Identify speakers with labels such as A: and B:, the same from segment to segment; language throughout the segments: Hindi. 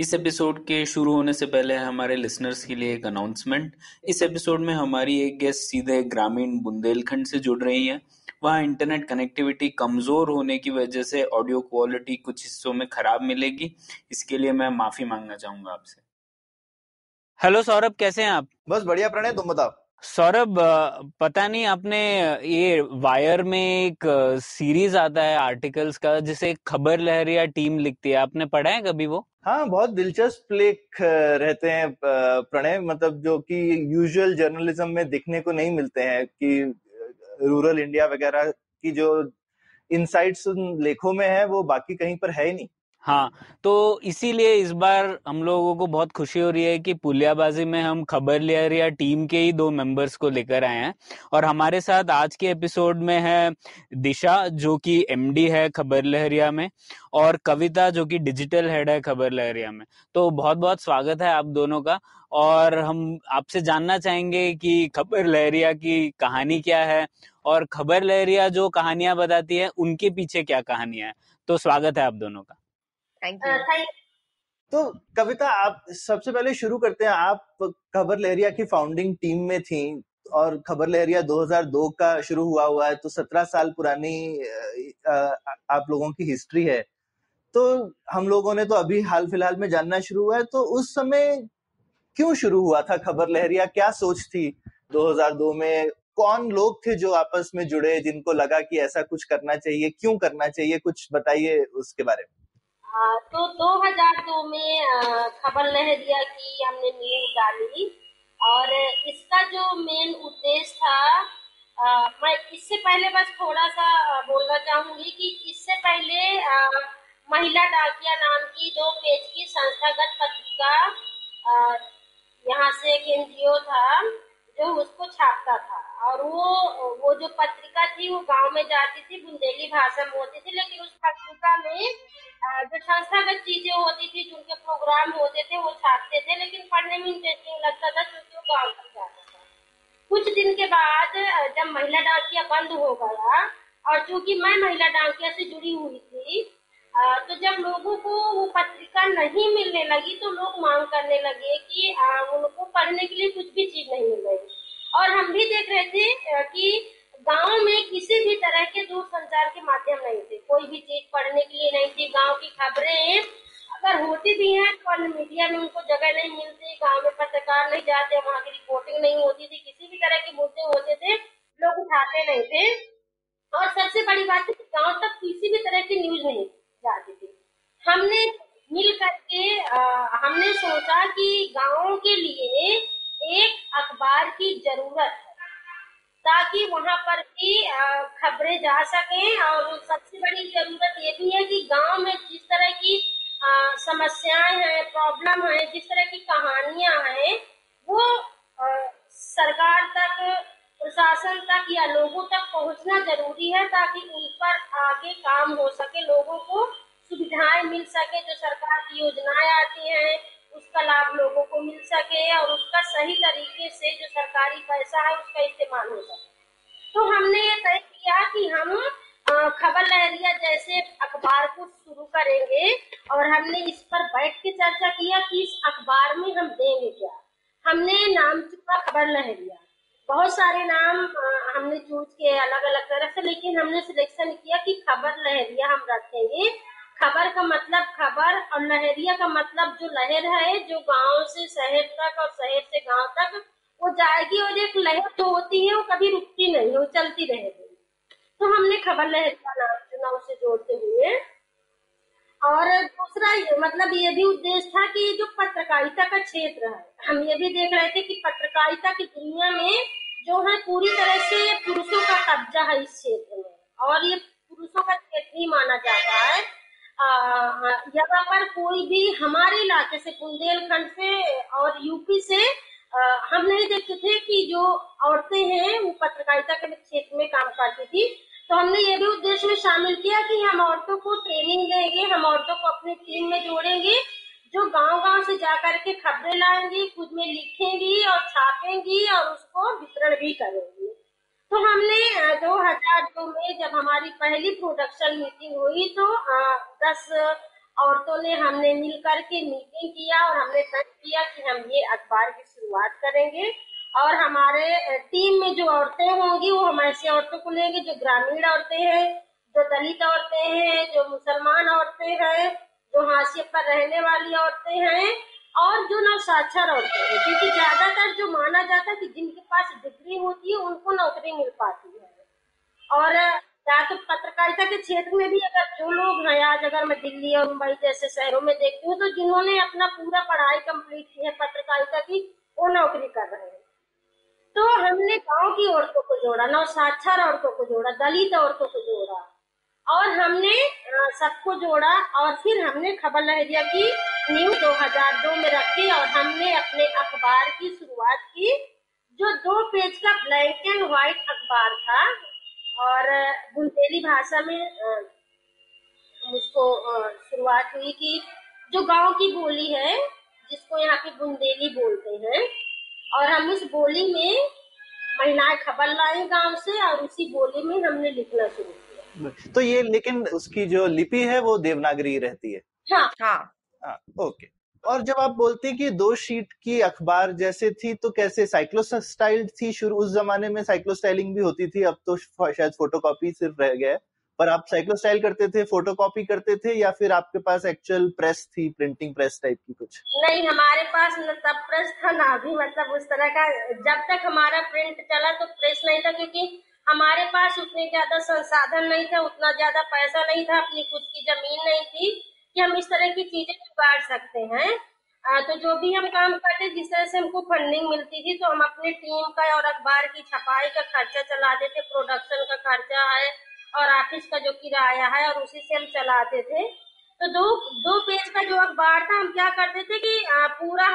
A: इस एपिसोड के शुरू होने से पहले हमारे लिसनर्स के लिए एक अनाउंसमेंट इस एपिसोड में हमारी एक गेस्ट सीधे ग्रामीण बुंदेलखंड से जुड़ रही हैं। वहाँ इंटरनेट कनेक्टिविटी कमज़ोर होने की वजह से ऑडियो क्वालिटी कुछ हिस्सों में खराब मिलेगी। इसके लिए मैं माफ़ी मांगना चाहूँगा आपसे। हेलो सौरभ कैसे हैं आप?
B: बस बढ़िया प्रणय तुम बताओ।
A: सौरभ पता नहीं आपने ये वायर में एक सीरीज़ आता है आर्टिकल्स का, जिसे खबर लहर या टीम लिखती है। आपने पढ़ा है कभी वो?
B: हाँ बहुत दिलचस्प लेख रहते हैं प्रणय। मतलब जो कि यूजुअल जर्नलिज्म में दिखने को नहीं मिलते हैं कि रूरल इंडिया वगैरह की जो इनसाइट्स लेखों में है, वो बाकी कहीं पर है ही नहीं।
A: हाँ तो इसीलिए इस बार हम लोगों को बहुत खुशी हो रही है कि पुलियाबाजी में हम खबर लहरिया टीम के ही दो मेंबर्स को लेकर आए हैं। और हमारे साथ आज के एपिसोड में है दिशा, जो कि एमडी है खबर लहरिया में, और कविता, जो कि डिजिटल हेड है खबर लहरिया में। तो बहुत बहुत स्वागत है आप दोनों का, और हम आपसे जानना चाहेंगे कि खबर लहरिया की कहानी क्या है, और खबर लहरिया जो कहानियाँ बताती है, उनके पीछे क्या कहानियाँ है। तो स्वागत है आप दोनों का।
C: थैंक यू
B: तो कविता आप सबसे पहले शुरू करते हैं। आप खबर लहरिया की फाउंडिंग टीम में थी और खबर लहरिया 2002 का शुरू हुआ हुआ है तो 17 साल पुरानी आप लोगों की हिस्ट्री है। तो हम लोगों ने तो अभी हाल फ़िलहाल में जानना शुरू हुआ है तो उस समय क्यों शुरू हुआ था खबर लहरिया? क्या सोच थी 2002 में? कौन लोग थे जो आपस में जुड़े जिनको लगा कि ऐसा कुछ करना चाहिए क्यों करना चाहिए? कुछ बताइए उसके बारे में।
D: तो 2002 में खबर खबर लहरिया कि हमने नींव डाली। और इसका जो मेन उद्देश्य था अ, मैं इससे पहले बस थोड़ा सा बोलना चाहूँगी कि इससे पहले अ, महिला डाकिया नाम की दो पेज की संस्थागत पत्रिका यहाँ से एक एनजीओ था जो उसको छापता था। और वो वो जो पत्रिका थी, वो गाँव में जाती थी, बुंदेली भाषा में होती थी, लेकिन उस पत्रिका में जो संस्थागत चीज़ें होती थी, जिनके प्रोग्राम होते थे, वो छापते थे, लेकिन पढ़ने में इंटरेस्टिंग लगता था, क्योंकि वो गाँव तक जाता था। कुछ दिन के बाद जब महिला डाकिया बंद हो गया, और चूँकि मैं महिला डाकिया से जुड़ी हुई थी तो जब लोगों को वो पत्रिका नहीं मिलने लगी तो लोग मांग करने लगे कि उनको पढ़ने के लिए कुछ भी चीज़ नहीं मिल रही। और हम भी देख रहे थे कि गाँव में किसी भी तरह के दूर संचार के माध्यम नहीं थे। कोई भी चीज़ पढ़ने के लिए नहीं थी। गाँव की खबरें अगर होती भी हैं तो मीडिया में उनको जगह नहीं मिलती। गाँव में पत्रकार नहीं जाते, वहाँ की रिपोर्टिंग नहीं होती थी। किसी भी तरह के मुद्दे होते थे, लोग उठाते नहीं थे। और सबसे बड़ी बात है गाँव तक किसी भी तरह की न्यूज़ नहीं जाती थी। हमने मिल करके अ, हमने सोचा कि गाँव के लिए एक अखबार की ज़रूरत है ताकि वहाँ पर भी खबरें जा सके। और सबसे बड़ी ज़रूरत ये भी है कि गाँव में जिस तरह की समस्याएँ हैं प्रॉब्लम है जिस तरह की कहानियाँ हैं वो अ, सरकार तक प्रशासन तक या लोगों तक पहुँचना ज़रूरी है ताकि उन पर आगे काम हो सके, लोगों को सुविधाएँ मिल सके, जो सरकार की योजनाएँ आती हैं, उसका लाभ लोगों को मिल सके और उसका सही तरीके से जो सरकारी पैसा है उसका इस्तेमाल हो सके। तो हमने ये तय किया कि हम खबर लहरिया जैसे अखबार को शुरू करेंगे और हमने इस पर बैठ के चर्चा किया कि इस अखबार में हम देंगे क्या। हमने नाम चुका खबर लहरिया बहुत सारे नाम हमने चूज़ किए अलग अलग तरह से, लेकिन हमने सिलेक्शन किया कि खबर लहरिया हम रखेंगे। खबर का मतलब खबर और लहरिया का मतलब जो लहर है, जो गाँव से शहर तक और शहर से गाँव तक, वो जाएगी और एक लहर जो होती है, वो कभी रुकती नहीं, वो चलती रहेगी। तो हमने खबर लहरिया नाम चुना उसे जोड़ते हुए। और दूसरा मतलब ये भी उद्देश्य था कि जो पत्रकारिता का क्षेत्र है हम ये भी देख रहे थे कि पत्रकारिता की दुनिया में जो है पूरी तरह से ये पुरुषों का कब्जा है इस क्षेत्र में और ये पुरुषों का क्षेत्र ही माना जाता है। यहाँ पर कोई भी हमारे इलाके से बुंदेलखंड से और यूपी से आ, हम नहीं देखते थे कि जो औरतें हैं वो पत्रकारिता के क्षेत्र में काम करती थी। तो हमने ये भी उद्देश्य में शामिल किया कि हम औरतों को ट्रेनिंग देंगे, हम औरतों को अपनी टीम में जोड़ेंगे, जो गाँव गाँव से जाकर के खबरें लाएँगी, खुद में लिखेंगी और छापेंगी और उसको वितरण भी करेंगी। तो हमने दो हज़ार दो में जब हमारी पहली प्रोडक्शन मीटिंग हुई तो दस औरतों ने हमने मिल करके मीटिंग किया और हमने तय किया कि हम ये अखबार की शुरुआत करेंगे। और हमारे टीम में जो औरतें होंगी, वो हम ऐसी औरतों को लेंगे, जो ग्रामीण औरतें हैं, जो दलित औरतें हैं, जो मुसलमान औरतें हैं, जो हाशिए पर रहने वाली औरतें हैं, और जो नवसाक्षर औरतें हैं। क्योंकि ज़्यादातर जो माना जाता है कि जिनके पास डिग्री होती है, उनको नौकरी मिल पाती है। और या तो पत्रकारिता के क्षेत्र में भी अगर जो लोग हैं, आज अगर मैं दिल्ली और मुंबई जैसे शहरों में देखती हूँ तो जिन्होंने अपना पूरा पढ़ाई कंप्लीट की है पत्रकारिता की, वो नौकरी कर रहे हैं। तो हमने गाँव की औरतों को जोड़ा, नवसाक्षर औरतों को जोड़ा, दलित औरतों को जोड़ा। और हमने सबको जोड़ा और फिर हमने खबर लहरिया की न्यू 2002 में रखी और हमने अपने अखबार की शुरुआत की, जो दो पेज का ब्लैक एंड व्हाइट अखबार था। और बुंदेली भाषा में मुझको शुरुआत हुई कि जो गाँव की बोली है, जिसको यहाँ पे बुंदेली बोलते हैं और हम उस बोली में महिलाएँ खबर लाए गाँव से और उसी बोली में हमने लिखना शुरू किया।
B: तो ये लेकिन उसकी जो लिपि है वो देवनागरी रहती है?
D: हाँ।
C: हाँ।
B: हाँ ओके। और जब आप बोलते हैं कि दो शीट की अखबार जैसे थी तो कैसे साइक्लो स्टाइल थी शुरू? उस जमाने में साइक्लो स्टाइलिंग भी होती थी अब तो शायद फोटोकॉपी सिर्फ़ रह गया पर आप साइक्लो स्टाइल करते थे फ़ोटो कॉपी करते थे या फिर आपके पास एक्चुअल प्रेस थी प्रिंटिंग प्रेस टाइप की कुछ?
D: नहीं हमारे पास न तब प्रेस था ना भी मतलब उस तरह का जब तक हमारा प्रिंट चला तो प्रेस नहीं था क्योंकि हमारे पास उतने ज़्यादा संसाधन नहीं था उतना ज़्यादा पैसा नहीं था अपनी खुद की ज़मीन नहीं थी कि हम इस तरह की चीज़ें जुगाड़ सकते हैं। आ, तो जो भी हम काम करते जिस तरह से हमको फंडिंग मिलती थी तो हम अपने टीम का और अखबार की छपाई का खर्चा चला देते प्रोडक्शन का खर्चा है और ऑफ़िस का जो किराया है और उसी से हम चलाते थे तो दो दो पेज का जो अखबार था हम क्या करते थे कि आ, पूरा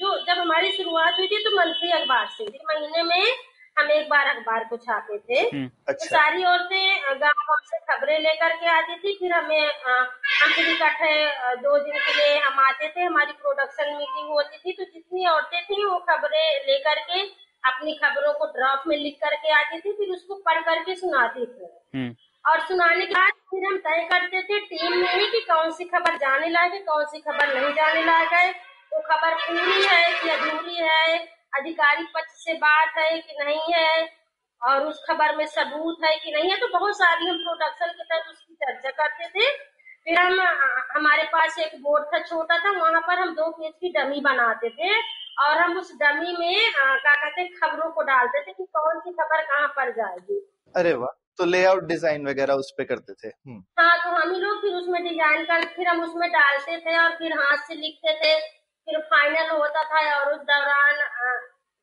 D: जो जब हमारी शुरुआत हुई थी तो मंथली अखबार से महीने में हम एक बार अखबार को छापे थे हम्म, तो अच्छा। तो सारी औरतें गाँव से खबरें लेकर के आती थी फिर हमें हम फिर इकट्ठे दो दिन के लिए हम आते थे हमारी प्रोडक्शन मीटिंग होती थी तो जितनी औरतें थी वो खबरें लेकर के अपनी खबरों को ड्रॉप में लिख करके आती थी फिर उसको पढ़ करके सुनाती थी। हम्म। और सुनाने के बाद फिर हम तय करते थे टीम में ही कि कौन सी खबर जाने लायक है कौन सी खबर नहीं जाने लायक है। वो खबर पूरी है कि अधूरी है अधिकारी पक्ष से बात है कि नहीं है और उस खबर में सबूत है कि नहीं है। तो बहुत सारी हम प्रोडक्शन के तहत उसकी चर्चा करते थे। फिर हम हमारे पास एक बोर्ड था छोटा था वहाँ पर हम दो पेज की डमी बनाते थे। और हम उस डमी में क्या कहते हैं खबरों को डालते थे कि कौन सी खबर कहाँ पर जाएगी।
B: अरे वाह तो लेआउट डिज़ाइन वगैरह उस पे करते थे।
D: हम्म। हाँ तो हम ही लोग फिर उसमें डिज़ाइन कर फिर हम उसमें डालते थे और फिर हाथ से लिखते थे। फिर फाइनल होता था और उस दौरान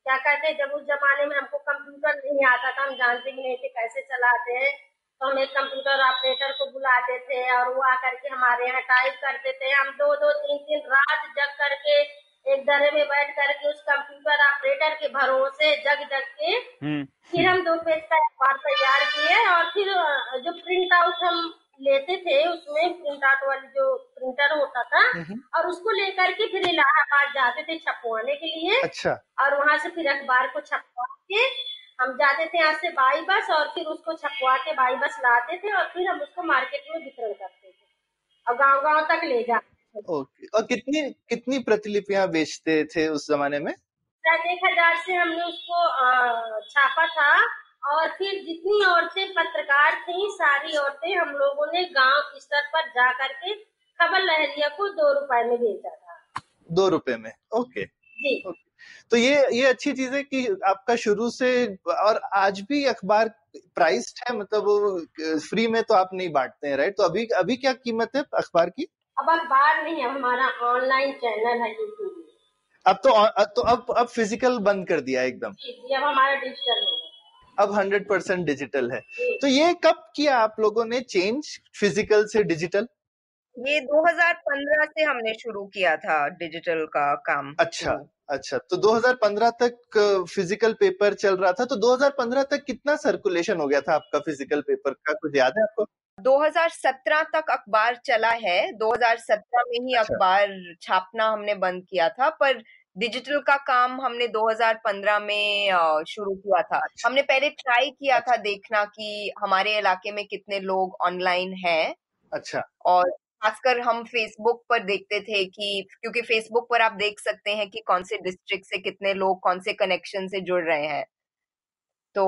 D: क्या कहते हैं जब उस जमाने में हमको कंप्यूटर नहीं आता था हम जानते भी नहीं थे कैसे चलाते हैं। तो हम एक कंप्यूटर ऑपरेटर को बुलाते थे और वो आकर के हमारे यहाँ टाइप करते थे। हम दो दो तीन तीन रात जग करके एक दरे में बैठ करके उस कंप्यूटर ऑपरेटर के भरोसे जग जग के हम्म। फिर हम दो पेज का अखबार तैयार किए और फिर जो प्रिंट आउट हम लेते थे उसमें प्रिंट आउट वाली जो प्रिंटर होता था हम्म। और उसको लेकर के फिर इलाहाबाद जाते थे छपवाने के लिए
B: अच्छा और
D: वहाँ से फिर अखबार को छपवा के हम जाते थे यहाँ से बाई बस और फिर उसको छपवा के बाई बस लाते थे और फिर हम उसको मार्केट में वितरण करते थे और गाँव गाँव तक ले जाते
B: ओके। और कितनी कितनी प्रतिलिपियाँ बेचते थे उस जमाने में?
D: एक हज़ार से हमने उसको छापा था और फिर जितनी औरतें पत्रकार थी सारी औरतें हम लोगों ने गाँव स्तर पर जा करके खबर लहरिया को दो रुपए में बेचा था।
B: दो रुपए में? ओके।
D: जी।
B: ओके। तो ये ये अच्छी चीज़ है कि आपका शुरू से और आज भी अखबार प्राइस्ड है मतलब वो फ्री में तो आप नहीं बांटते हैं राइट? तो अभी अभी क्या कीमत है अखबार की?
D: अब अखबार नहीं है हमारा ऑनलाइन चैनल है यूट्यूब
B: अब तो तो अब अब फ़िज़िकल बंद कर दिया एकदम।
D: अब हमारा डिजिटल
B: अब हंड्रेड परसेंट डिजिटल है। तो ये कब किया आप लोगों ने चेंज फ़िज़िकल से डिजिटल
C: ये 2015 से हमने शुरू किया था डिजिटल का काम
B: अच्छा अच्छा। तो 2015 तक फ़िज़िकल पेपर चल रहा था। तो 2015 तक कितना सर्कुलेशन हो गया था आपका फ़िज़िकल पेपर का? कुछ याद है आपको?
C: 2017 तक अखबार चला है। 2017 में ही
B: अच्छा।
C: अखबार छापना हमने बंद किया था पर डिजिटल का काम हमने 2015 में अ, शुरू किया था।
B: अच्छा।
C: हमने पहले ट्राई किया था देखना कि हमारे इलाके में कितने लोग ऑनलाइन हैं।
B: अच्छा।
C: और खासकर हम फेसबुक पर देखते थे कि क्योंकि फेसबुक पर आप देख सकते हैं कि कौन से डिस्ट्रिक्ट से कितने लोग कौन से कनेक्शन से जुड़ रहे हैं। तो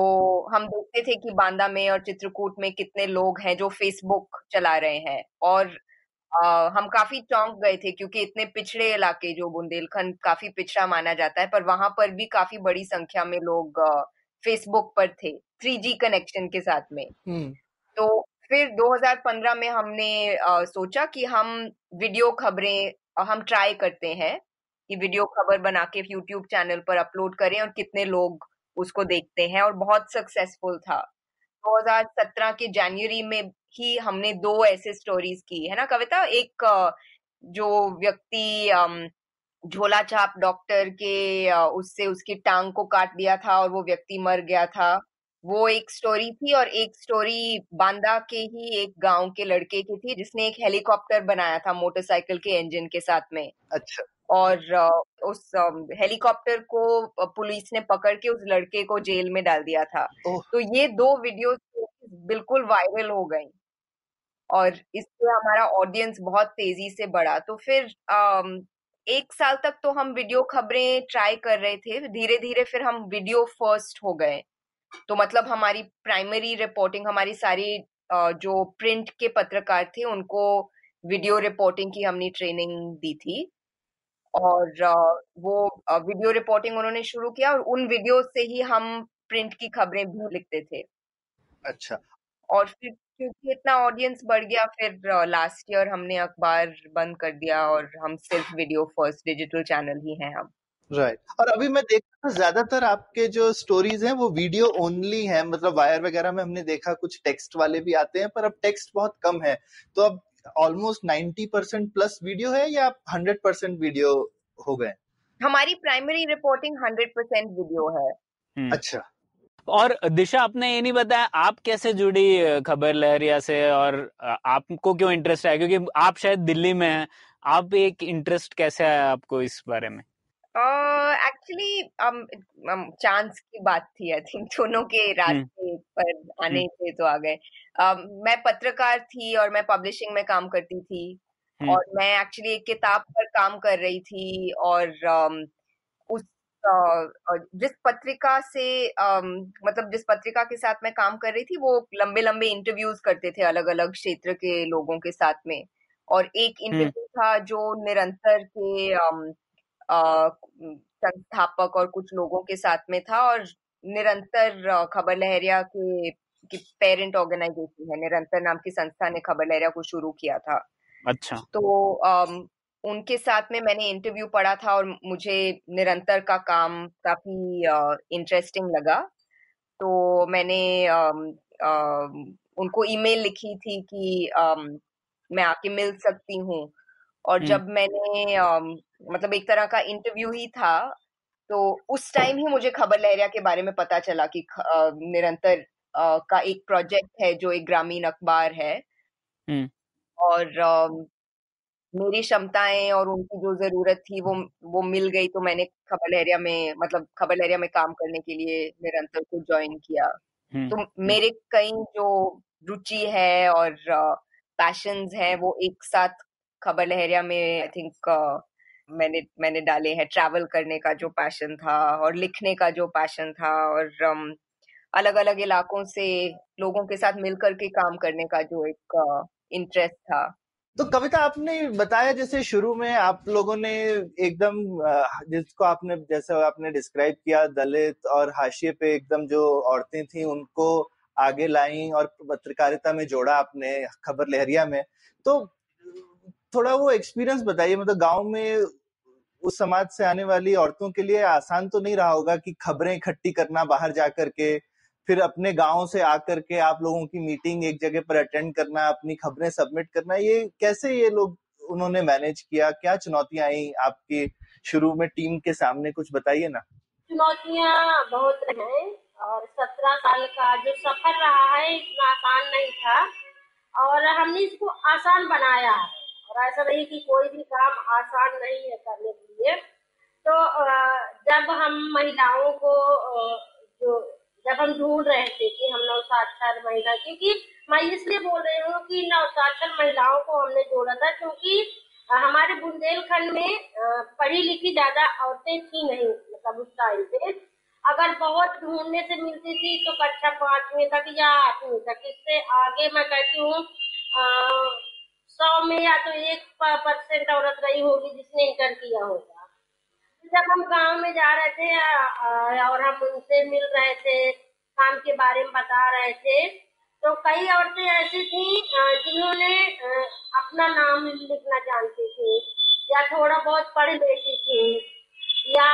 C: हम देखते थे कि बांदा में और चित्रकूट में कितने लोग हैं जो फेसबुक चला रहे हैं और आ, हम काफ़ी चौंक गए थे क्योंकि इतने पिछड़े इलाके जो बुंदेलखंड काफ़ी पिछड़ा माना जाता है पर वहाँ पर भी काफ़ी बड़ी संख्या में लोग फेसबुक पर थे थ्री जी कनेक्शन के साथ में।
B: हम्म।
C: तो फिर 2015 में हमने अ, सोचा कि हम वीडियो खबरें हम ट्राई करते हैं कि वीडियो खबर बना के यूट्यूब चैनल पर अपलोड करें और कितने लोग उसको देखते हैं और बहुत सक्सेसफुल था। 2017 के जनवरी में ही हमने दो ऐसे स्टोरीज की, है ना कविता? एक जो व्यक्ति झोला छाप डॉक्टर के उससे उसकी टांग को काट दिया था और वो व्यक्ति मर गया था। वो एक स्टोरी थी और एक स्टोरी बांदा के ही, एक गाँव के लड़के की थी जिसने एक हेलीकॉप्टर बनाया था मोटरसाइकिल के इंजन के साथ में।
B: अच्छा।
C: और अ, उस अम, हेलीकॉप्टर को अ, पुलिस ने पकड़ के उस लड़के को जेल में डाल दिया था।
B: ओह।
C: तो ये दो वीडियो बिल्कुल वायरल हो गई। और इससे हमारा ऑडियंस बहुत तेज़ी से बढ़ा। तो फिर अम, एक साल तक तो हम वीडियो खबरें ट्राई कर रहे थे। धीरे धीरे फिर हम वीडियो फ़र्स्ट हो गए। तो मतलब हमारी प्राइमरी रिपोर्टिंग हमारी सारी अ, जो प्रिंट के पत्रकार थे उनको वीडियो रिपोर्टिंग की हमने ट्रेनिंग दी थी। और वो वीडियो रिपोर्टिंग उन्होंने शुरू किया और उन वीडियो से ही हम प्रिंट की खबरें भी लिखते थे।
B: अच्छा।
C: और फिर क्योंकि इतना ऑडियंस बढ़ गया फिर लास्ट ईयर हमने अखबार बंद कर दिया और हम सिर्फ़ वीडियो फ़र्स्ट डिजिटल चैनल ही हैं हम।
B: राइट। right. और अभी मैं देखता हूँ ज़्यादातर आपके जो स्टोरीज हैं वो वीडियो ओनली हैं मतलब वायर वगैरह में हमने देखा कुछ टेक्स्ट वाले भी आते हैं पर अब टेक्स्ट बहुत कम है। तो अब ऑलमोस्ट 90 परसेंट प्लस वीडियो है या 100 परसेंट वीडियो हो गए?
C: हमारी primary reporting hundred percent video है।
A: हम्म।
B: अच्छा।
A: और दिशा आपने ये नहीं बताया आप कैसे जुड़ी खबर लहरिया से? और आपको क्यों इंटरेस्ट आया? क्योंकि आप शायद दिल्ली में हैं। आप एक इंटरेस्ट कैसे आया आपको इस बारे में?
C: एक्चुअली चांस की बात थी आई थिंक दोनों के रास्ते पर आने थे तो आ गए। um, मैं पत्रकार थी और मैं पब्लिशिंग में काम करती थी
A: हम्म।
C: और मैं एक्चुअली एक किताब पर काम कर रही थी और um, उस अ, जिस पत्रिका से um, मतलब जिस पत्रिका के साथ मैं काम कर रही थी वो लंबे लंबे इंटरव्यूज़ करते थे अलग अलग क्षेत्र के लोगों के साथ में। और एक इंटरव्यू था जो निरंतर के um, अ, संस्थापक और कुछ लोगों के साथ में था और निरंतर खबर लहरिया के की पेरेंट ऑर्गेनाइजेशन है निरंतर नाम की संस्था ने खबर लहरिया को शुरू किया था।
A: अच्छा।
C: तो अम, उनके साथ में मैंने इंटरव्यू पढ़ा था और मुझे निरंतर का काम काफ़ी इंटरेस्टिंग लगा। तो मैंने अम, अम, उनको ईमेल लिखी थी कि मैं आके मिल सकती हूँ। और। जब मैंने मतलब एक तरह का इंटरव्यू ही था। तो उस टाइम ही मुझे खबर लहरिया के बारे में पता चला कि निरंतर का एक प्रोजेक्ट है जो एक ग्रामीण अखबार है। और मेरी क्षमताएँ और उनकी जो ज़रूरत थी वो वो मिल गई तो मैंने खबर लहरिया में मतलब खबर लहरिया में काम करने के लिए निरंतर को ज्वाइन किया। तो मेरे कई जो रुचि है और पैशंस है वो एक साथ खबर लहरिया में आई थिंक मैंने मैंने डाले हैं ट्रैवल करने का जो पैशन था और लिखने का जो पैशन था और अलग अलग इलाकों से लोगों के साथ मिलकर के काम करने का जो एक इंटरेस्ट था।
B: तो कविता आपने बताया जैसे शुरू में आप लोगों ने एकदम जिसको आपने, जैसे आपने डिस्क्राइब किया, दलित और हाशिए पे एकदम जो औरतें थी उनको आगे लाई और पत्रकारिता में जोड़ा आपने खबर लहरिया में। तो थोड़ा वो एक्सपीरियंस बताइए मतलब गाँव में उस समाज से आने वाली औरतों के लिए आसान तो नहीं रहा होगा कि खबरें इकट्ठी करना बाहर जा करके, फिर अपने गाँव से आकर के आप लोगों की मीटिंग एक जगह पर अटेंड करना, अपनी खबरें सबमिट करना, ये कैसे ये लोग उन्होंने मैनेज किया? क्या चुनौतियाँ आई आपकी शुरू में टीम के सामने? कुछ बताइए ना।
D: चुनौतियाँ बहुत हैं और सत्रह साल का जो सफ़र रहा है, इतना आसान नहीं था और हमने इसको आसान बनाया है। और ऐसा नहीं कि कोई भी काम आसान नहीं है करने के लिए। तो जब हम महिलाओं को जो, जब हम ढूंढ रहे थे कि हम नवसाक्षर महिला, क्योंकि मैं इसलिए बोल रही हूँ कि नवसाक्षर महिलाओं को हमने जोड़ा था क्योंकि हमारे बुंदेलखंड में पढ़ी लिखी ज़्यादा औरतें थी नहीं मतलब उस टाइम पे। अगर बहुत ढूँढने से मिलती थी तो कक्षा पांचवी तक या आठवीं तक। इससे आगे मैं कहती हूँ सौ में या तो एक परसेंट औरत रही होगी जिसने इंटर किया होगा। जब हम गाँव में जा रहे थे और हम उनसे मिल रहे थे, काम के बारे में बता रहे थे तो कई औरतें ऐसी थी जिन्होंने अपना नाम लिखना जानती थी, या थोड़ा बहुत पढ़ लेती थी, या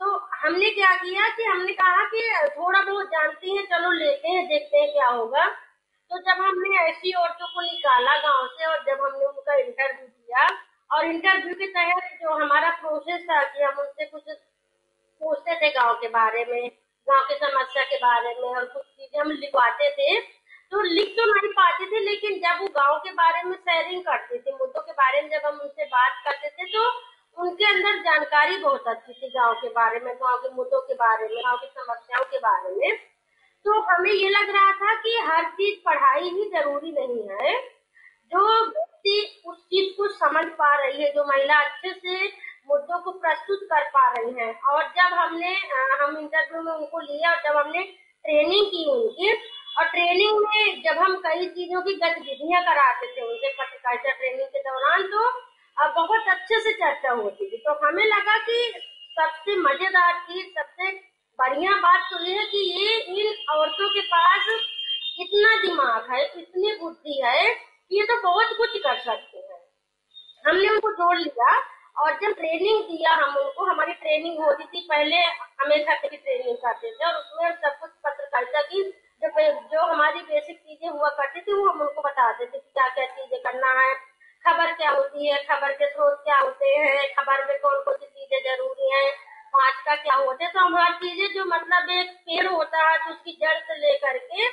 D: तो हमने क्या किया कि हमने कहा कि थोड़ा बहुत जानती है, चलो लेते हैं, देखते हैं क्या होगा। तो जब हमने ऐसी औरतों को निकाला गाँव से और जब हमने उनका इंटरव्यू किया, और इंटरव्यू के तहत जो हमारा प्रोसेस था कि हम उनसे कुछ पूछते थे गाँव के बारे में, गाँव की समस्या के बारे में और कुछ चीज़ें हम लिखवाते थे तो लिख तो नहीं पाते थे, लेकिन जब वो गाँव के बारे में शेयरिंग करते थे, मुद्दों के बारे में जब हम उनसे बात करते थे तो उनके अंदर जानकारी बहुत अच्छी थी गाँव के बारे में, गाँव के मुद्दों के बारे में, गाँव की समस्याओं के बारे में। तो हमें ये लग रहा था कि हर चीज़ पढ़ाई ही ज़रूरी नहीं है। जो व्यक्ति उस चीज़ को समझ पा रही है, जो महिला अच्छे से मुद्दों को प्रस्तुत कर पा रही है, और जब हमने हम इंटरव्यू में उनको लिया और जब हमने ट्रेनिंग की उनकी, और ट्रेनिंग में जब हम कई चीज़ों की गतिविधियाँ कराते थे, उनके पत्रकारिता ट्रेनिंग के दौरान तो अब बहुत अच्छे से चर्चा होती थी। तो हमें लगा कि सबसे मज़ेदार चीज़, सबसे बढ़िया बात तो ये है कि ये इन औरतों के पास इतना दिमाग है, इतनी बुद्धि है कि ये तो बहुत कुछ कर सकते हैं। हमने उनको जोड़ लिया और जब ट्रेनिंग दिया हम उनको, हमारी ट्रेनिंग होती थी, पहले हमेशा की ट्रेनिंग करते थे और उसमें हम सब कुछ पत्रकारिता की जो जो हमारी बेसिक चीज़ें हुआ करती थी, वो हम उनको बताते थे कि क्या क्या चीज़ें करना है, खबर क्या होती है, खबर के स्रोत क्या होते हैं, खबर में कौन कौन सी चीज़ें ज़रूरी है पाँच का क्या होते हैं? तो हम हर चीज़ें जो मतलब एक पेड़ होता है तो उसकी जड़ से लेकर के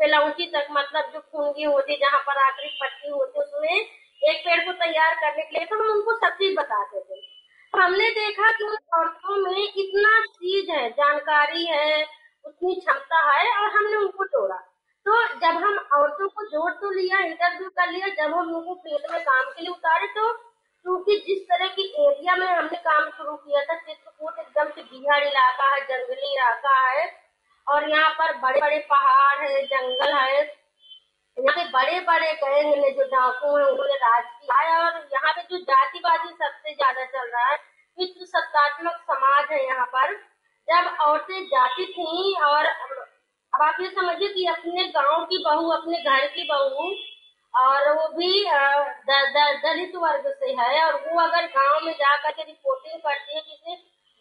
D: पेलौटी तक मतलब जो खूँगी होती जहाँ पर आखिरी पट्टी होती उसमें एक पेड़ को तैयार करने के लिए तो हम उनको सब चीज़ बताते थे तो हमने देखा कि उन औरतों में इतना चीज़ है, जानकारी है, उतनी क्षमता है, और हमने उनको जोड़ा। तो जब हम औरतों को जोड़ तो लिया इंटरव्यू कर लिया, जब हम उनको फ़ील्ड में काम के लिए उतारे तो क्योंकि जिस तरह की एरिया में हमने काम शुरू किया था, चित्रकूट एकदम से बिहार इलाका है, जंगली इलाका है, और यहाँ पर बड़े बड़े पहाड़ है, जंगल है। यहाँ पे बड़े बड़े गैंग ने जो डाकू है, उन्होंने राज किया है, और यहाँ पे जो जातिवादी सबसे ज़्यादा चल रहा है विश्व सत्तात्मक समाज है यहाँ पर। जब औरतें जाति थी, और अब आप ये समझिए कि अपने गाँव की बहू, अपने घर की बहू और वो भी दलित वर्ग से है और वो अगर गाँव में जाकर के रिपोर्टिंग करती है, किसी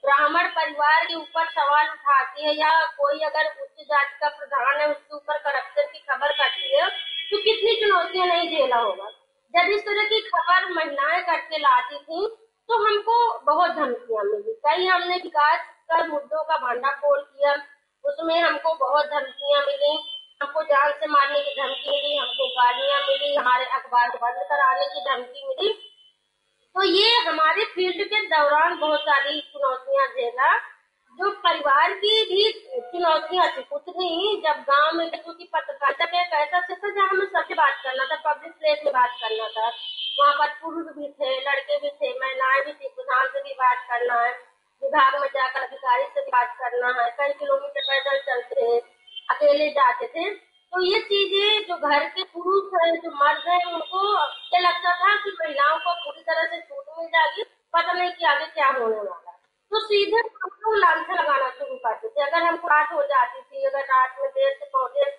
D: ब्राह्मण परिवार के ऊपर सवाल उठाती है या कोई अगर उच्च जाति का प्रधान है, उसके ऊपर करप्शन की खबर करती है तो कितनी चुनौतियाँ नहीं झेला होगा। जब इस तरह की खबर महिलाएँ करके लाती थी तो हमको बहुत धमकियाँ मिली। कई हमने विकास कर मुद्दों का भंडाफोड़ किया, उसमें हमको बहुत धमकियाँ मिली। हमको जान से मारने की धमकी मिली, हमको गालियाँ मिली, हमारे अखबार बंद कराने की धमकी मिली। तो ये हमारे फ़ील्ड के दौरान बहुत सारी चुनौतियाँ झेला जो परिवार की भी चुनौतियाँ थी। नहीं, जब गाँव में क्योंकि पत्रकारिता एक ऐसा क्षेत्र जहाँ हमें सबसे बात करना था, पब्लिक प्लेस में बात करना था, वहाँ पर पुरुष भी थे, लड़के भी थे, महिलाएँ भी थी प्रधान से भी बात करना है, विभाग में जाकर अधिकारी से बात करना है, कई किलोमीटर पैदल चलते अकेले जाते थे। तो ये चीज़ें जो घर के पुरुष है, जो मर्द है, उनको ये लगता था कि महिलाओं को पूरी तरह से छूट मिल जाएगी। पता नहीं कि आगे क्या होने वाला तो सीधे हमको लालसा लगाना शुरू करते थे। अगर हमको रात हो जाती थी, अगर रात में देर से पहुँचे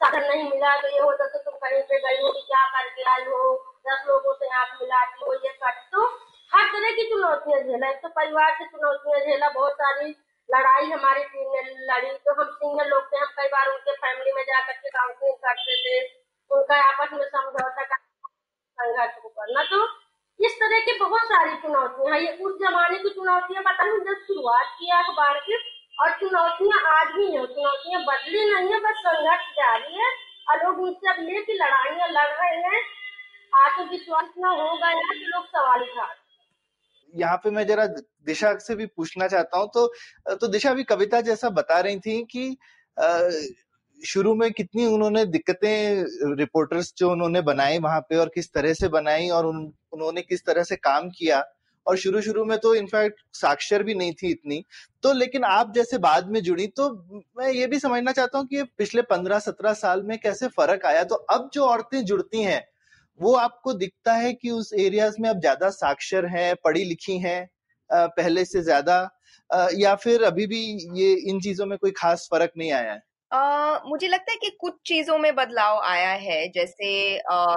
D: साधन नहीं मिला तो ये होता तो तुम कहीं पे गई हो क्या करके आई हो? दस लोगों से आँख मिलाती हो, ये कर। तो हर तरह की चुनौतियाँ झेला। एक तो परिवार से चुनौतियाँ झेला, बहुत सारी लड़ाई हमारी टीम ने लड़ी। तो हम सिंगल लोग थे, हम कई बार उनके फैमिली में जाकर के काउंसलिंग करते थे। उनका आपस में समझौता का संघर्ष को करना। तो इस तरह की बहुत सारी चुनौतियाँ हैं। ये उस जमाने की चुनौतियाँ, पता नहीं जब शुरुआत किया अखबार की, और चुनौतियाँ आज भी हैं। चुनौतियाँ बदली नहीं है, बस संघर्ष जारी है। और लोग उनसे अब लेके लड़ाइयाँ लड़ रहे हैं। आत्मविश्वास न हो गया तो लोग सवाल उठा
B: यहाँ पे मैं जरा दिशा से भी पूछना चाहता हूँ तो तो दिशा भी कविता जैसा बता रही थी कि शुरू में कितनी उन्होंने दिक्कतें रिपोर्टर्स जो उन्होंने बनाई वहाँ पे और किस तरह से बनाई और उन, उन्होंने किस तरह से काम किया और शुरू शुरू में तो इनफैक्ट साक्षर भी नहीं थी इतनी। तो लेकिन आप जैसे बाद में जुड़ी तो मैं ये भी समझना चाहता हूँ कि पिछले पंद्रह सत्रह साल में कैसे फ़र्क आया? तो अब जो औरतें जुड़ती हैं वो आपको दिखता है कि उस एरियाज़ में अब ज़्यादा साक्षर हैं पढ़ी लिखी हैं पहले से ज़्यादा या फिर अभी भी ये इन चीज़ों में कोई खास फ़र्क नहीं आया है?
C: Uh, मुझे लगता है कि कुछ चीज़ों में बदलाव आया है जैसे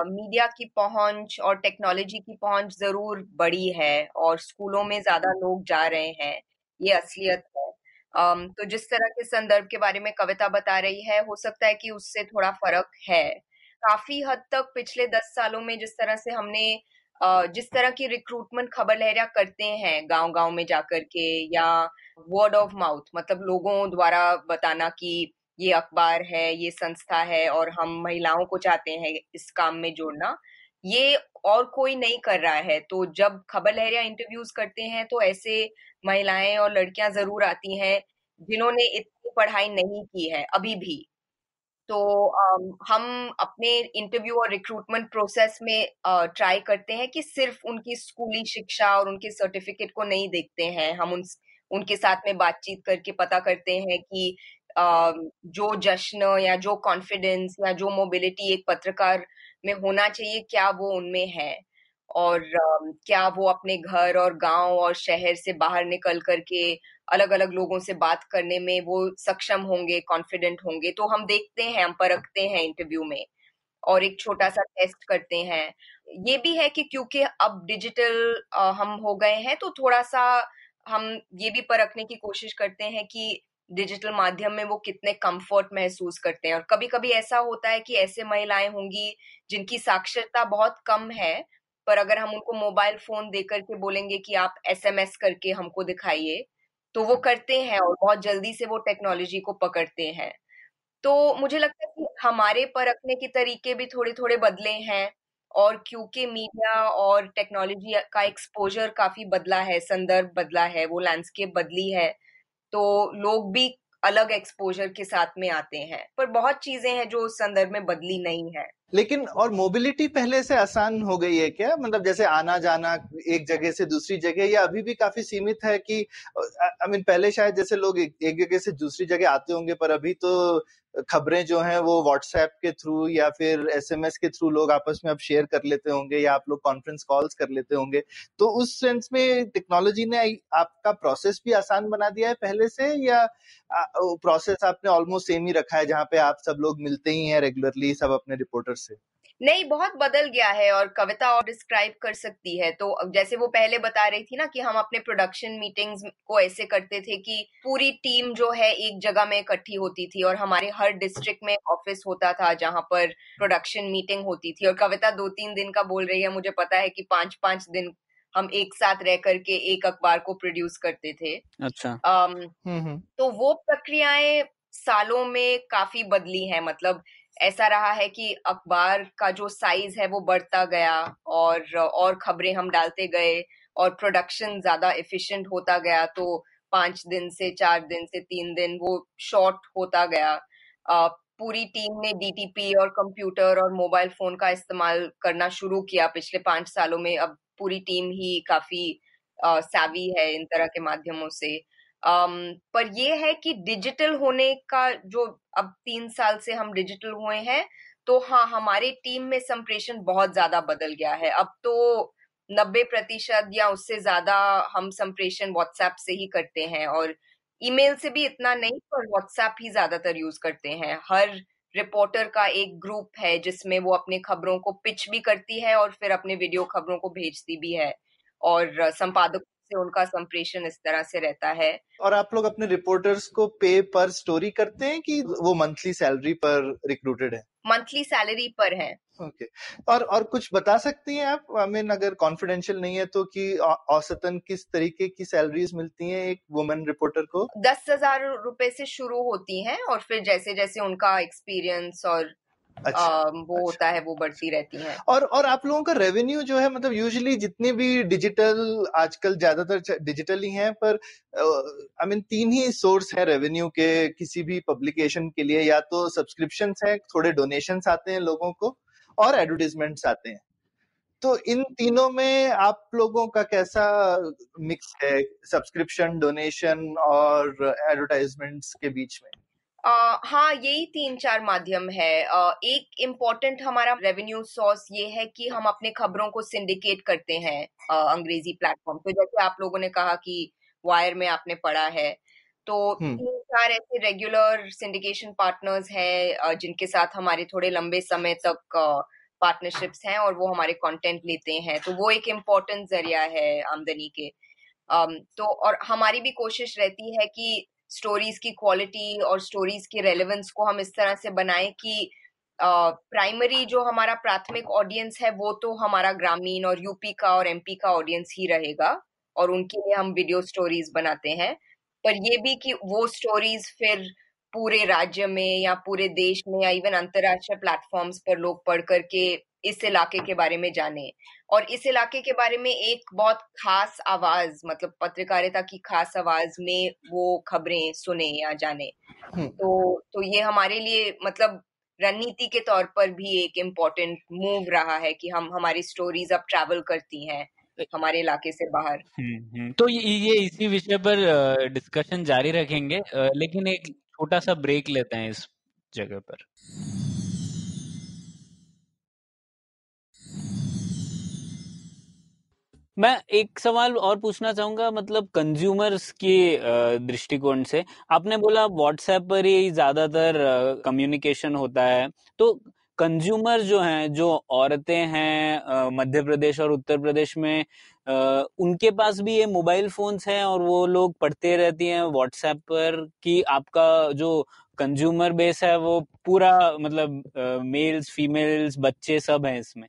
C: मीडिया uh, की पहुँच और टेक्नोलॉजी की पहुँच ज़रूर बड़ी है और स्कूलों में ज़्यादा लोग जा रहे हैं ये असलियत है। um, तो जिस तरह के संदर्भ के बारे में कविता बता रही है हो सकता है कि उससे थोड़ा फ़र्क है। काफ़ी हद तक पिछले दस सालों में जिस तरह से हमने जिस तरह की रिक्रूटमेंट खबर लहरिया करते हैं गाँव गाँव में जाकर के या वर्ड ऑफ़ माउथ मतलब लोगों द्वारा बताना कि ये अखबार है, ये संस्था है और हम महिलाओं को चाहते हैं इस काम में जोड़ना, ये और कोई नहीं कर रहा है। तो जब खबर लहरिया इंटरव्यूज़ करते हैं तो ऐसे महिलाएँ और लड़कियाँ ज़रूर आती हैं जिन्होंने इतनी पढ़ाई नहीं की है, अभी भी। तो हम अपने इंटरव्यू और रिक्रूटमेंट प्रोसेस में ट्राई करते हैं कि सिर्फ़ उनकी स्कूली शिक्षा और उनके सर्टिफिकेट को नहीं देखते हैं। हम उन उनके साथ में बातचीत करके पता करते हैं कि जो जश्न या जो कॉन्फिडेंस या जो मोबिलिटी एक पत्रकार में होना चाहिए, क्या वो उनमें है। और क्या वो अपने घर और गाँव और शहर से बाहर निकल करके अलग अलग लोगों से बात करने में वो सक्षम होंगे कॉन्फिडेंट होंगे? तो हम देखते हैं, हम परखते हैं इंटरव्यू में और एक छोटा सा टेस्ट करते हैं। ये भी है कि क्योंकि अब डिजिटल हम हो गए हैं तो थोड़ा सा हम ये भी परखने की कोशिश करते हैं कि डिजिटल माध्यम में वो कितने कंफर्ट महसूस करते हैं। और कभी कभी ऐसा होता है कि ऐसे महिलाएँ होंगी जिनकी साक्षरता बहुत कम है पर अगर हम उनको मोबाइल फ़ोन देकर के बोलेंगे कि आप एसएमएस करके हमको दिखाइए तो वो करते हैं और बहुत जल्दी से वो टेक्नोलॉजी को पकड़ते हैं। तो मुझे लगता है कि हमारे परखने के तरीके भी थोड़े थोड़े बदले हैं और क्योंकि मीडिया और टेक्नोलॉजी का एक्सपोजर काफ़ी बदला है, संदर्भ बदला है, वो लैंडस्केप बदली है तो लोग भी अलग एक्सपोजर के साथ में आते हैं। पर बहुत चीज़ें हैं जो उस संदर्भ में बदली नहीं है।
B: लेकिन और मोबिलिटी पहले से आसान हो गई है क्या? मतलब जैसे आना जाना एक जगह से दूसरी जगह, या अभी भी काफ़ी सीमित है कि आई मीन पहले शायद जैसे लोग एक जगह से दूसरी जगह आते होंगे, पर अभी तो खबरें जो हैं वो व्हाट्सएप के थ्रू या फिर एसएमएस के थ्रू लोग आपस में अब शेयर कर लेते होंगे या आप लोग कॉन्फ्रेंस कॉल्स कर लेते होंगे। तो उस सेंस में टेक्नोलॉजी ने आपका प्रोसेस भी आसान बना दिया है पहले से या प्रोसेस आपने ऑलमोस्ट सेम ही रखा है जहाँ पे आप सब लोग मिलते ही हैं रेगुलरली सब अपने रिपोर्टर से?
C: नहीं बहुत बदल गया है और कविता और डिस्क्राइब कर सकती है। तो जैसे वो पहले बता रही थी ना कि हम अपने प्रोडक्शन मीटिंग्स को ऐसे करते थे कि पूरी टीम जो है एक जगह में इकट्ठी होती थी और हमारे हर डिस्ट्रिक्ट में ऑफ़िस होता था जहाँ पर प्रोडक्शन मीटिंग होती थी। और कविता दो तीन दिन का बोल रही है मुझे पता है कि पाँच पाँच दिन हम एक साथ रह करके एक अखबार को प्रोड्यूस करते थे।
A: अच्छा।
C: um, तो वो प्रक्रियाएँ सालों में काफ़ी बदली हैं मतलब ऐसा रहा है कि अखबार का जो साइज़ है वो बढ़ता गया और और खबरें हम डालते गए और प्रोडक्शन ज़्यादा एफिशिएंट होता गया तो पाँच दिन से चार दिन से तीन दिन वो शॉर्ट होता गया। पूरी टीम ने डीटीपी और कंप्यूटर और मोबाइल फ़ोन का इस्तेमाल करना शुरू किया पिछले पाँच सालों में। अब पूरी टीम ही काफ़ी सैवी है इन तरह के माध्यमों से। Um, पर ये है कि डिजिटल होने का जो अब तीन साल से हम डिजिटल हुए हैं तो हाँ हमारे टीम में संप्रेषण बहुत ज़्यादा बदल गया है। अब तो नब्बे प्रतिशत या उससे ज़्यादा हम संप्रेषण व्हाट्सएप से ही करते हैं और ईमेल से भी इतना नहीं पर व्हाट्सएप ही ज़्यादातर यूज़ करते हैं। हर रिपोर्टर का एक ग्रुप है जिसमें वो अपने खबरों को पिच भी करती है और फिर अपने वीडियो खबरों को भेजती भी है और संपादक से उनका संप्रेषण इस तरह से रहता है।
B: और आप लोग अपने रिपोर्टर्स को पे पर स्टोरी करते हैं कि वो मंथली सैलरी पर रिक्रूटेड है?
C: मंथली सैलरी पर है।
B: ओके। okay. और और कुछ बता सकती हैं आप? आई मीन अगर कॉन्फिडेंशियल नहीं है तो कि औसतन किस तरीके की सैलरीज मिलती हैं एक वुमेन रिपोर्टर को?
C: दस हज़ार रुपए से शुरू होती हैं और फिर जैसे जैसे उनका एक्सपीरियंस और
B: अच्छा
C: आ, वो
B: अच्छा।
C: होता है वो बढ़ती रहती है।
B: और और आप लोगों का रेवेन्यू जो है मतलब यूजुअली जितने भी डिजिटल आजकल ज़्यादातर डिजिटल ही हैं पर आई मीन तीन ही सोर्स है रेवेन्यू के किसी भी पब्लिकेशन के लिए। या तो सब्सक्रिप्शन है थोड़े डोनेशन आते हैं लोगों को और एडवर्टीजमेंट्स आते हैं। तो इन तीनों में आप लोगों का कैसा मिक्स है? सब्सक्रिप्शन डोनेशन और एडवर्टाइजमेंट्स के बीच में?
C: Uh, हाँ यही तीन चार माध्यम है। uh, एक इम्पोर्टेंट हमारा रेवेन्यू सोर्स ये है कि हम अपने खबरों को सिंडिकेट करते हैं uh, अंग्रेज़ी प्लेटफॉर्म तो जैसे आप लोगों ने कहा कि वायर में आपने पढ़ा है तो तीन चार ऐसे रेगुलर सिंडिकेशन पार्टनर्स हैं जिनके साथ हमारे थोड़े लंबे समय तक पार्टनरशिप्स हैं और वो हमारे कंटेंट लेते हैं। तो वो एक इम्पोर्टेंट ज़रिया है आमदनी के। um, तो और हमारी भी कोशिश रहती है कि स्टोरीज की क्वालिटी और स्टोरीज की रेलेवेंस को हम इस तरह से बनाएँ कि प्राइमरी uh, जो हमारा प्राथमिक ऑडियंस है वो तो हमारा ग्रामीण और यूपी का और एमपी का ऑडियंस ही रहेगा और उनके लिए हम वीडियो स्टोरीज बनाते हैं। पर ये भी कि वो स्टोरीज फिर पूरे राज्य में या पूरे देश में या इवन अंतरराष्ट्रीय प्लेटफॉर्म्स पर लोग पढ़ करके इस इलाके के बारे में जाने। और इस इलाके के बारे में एक बहुत खास आवाज़ मतलब पत्रकारिता की खास आवाज़ में वो खबरें सुने या जाने। तो तो ये हमारे लिए मतलब रणनीति के तौर पर भी एक इम्पोर्टेंट मूव रहा है कि हम हमारी स्टोरीज अब ट्रैवल करती हैं हमारे इलाके से बाहर।
A: तो ये, ये इसी विषय पर डिस्कशन जारी रखेंगे। लेकिन एक छोटा सा ब्रेक लेते हैं इस जगह पर। मैं एक सवाल और पूछना चाहूँगा मतलब कंज्यूमर्स के दृष्टिकोण से। आपने बोला व्हाट्सएप पर ही ज़्यादातर कम्युनिकेशन होता है। तो कंज्यूमर जो हैं, जो औरतें हैं मध्य प्रदेश और उत्तर प्रदेश में उनके पास भी ये मोबाइल फोन्स हैं और वो लोग पढ़ते रहती हैं व्हाट्सएप पर कि आपका जो कंज्यूमर बेस है वो पूरा मतलब मेल्स फीमेल्स बच्चे सब हैं इसमें।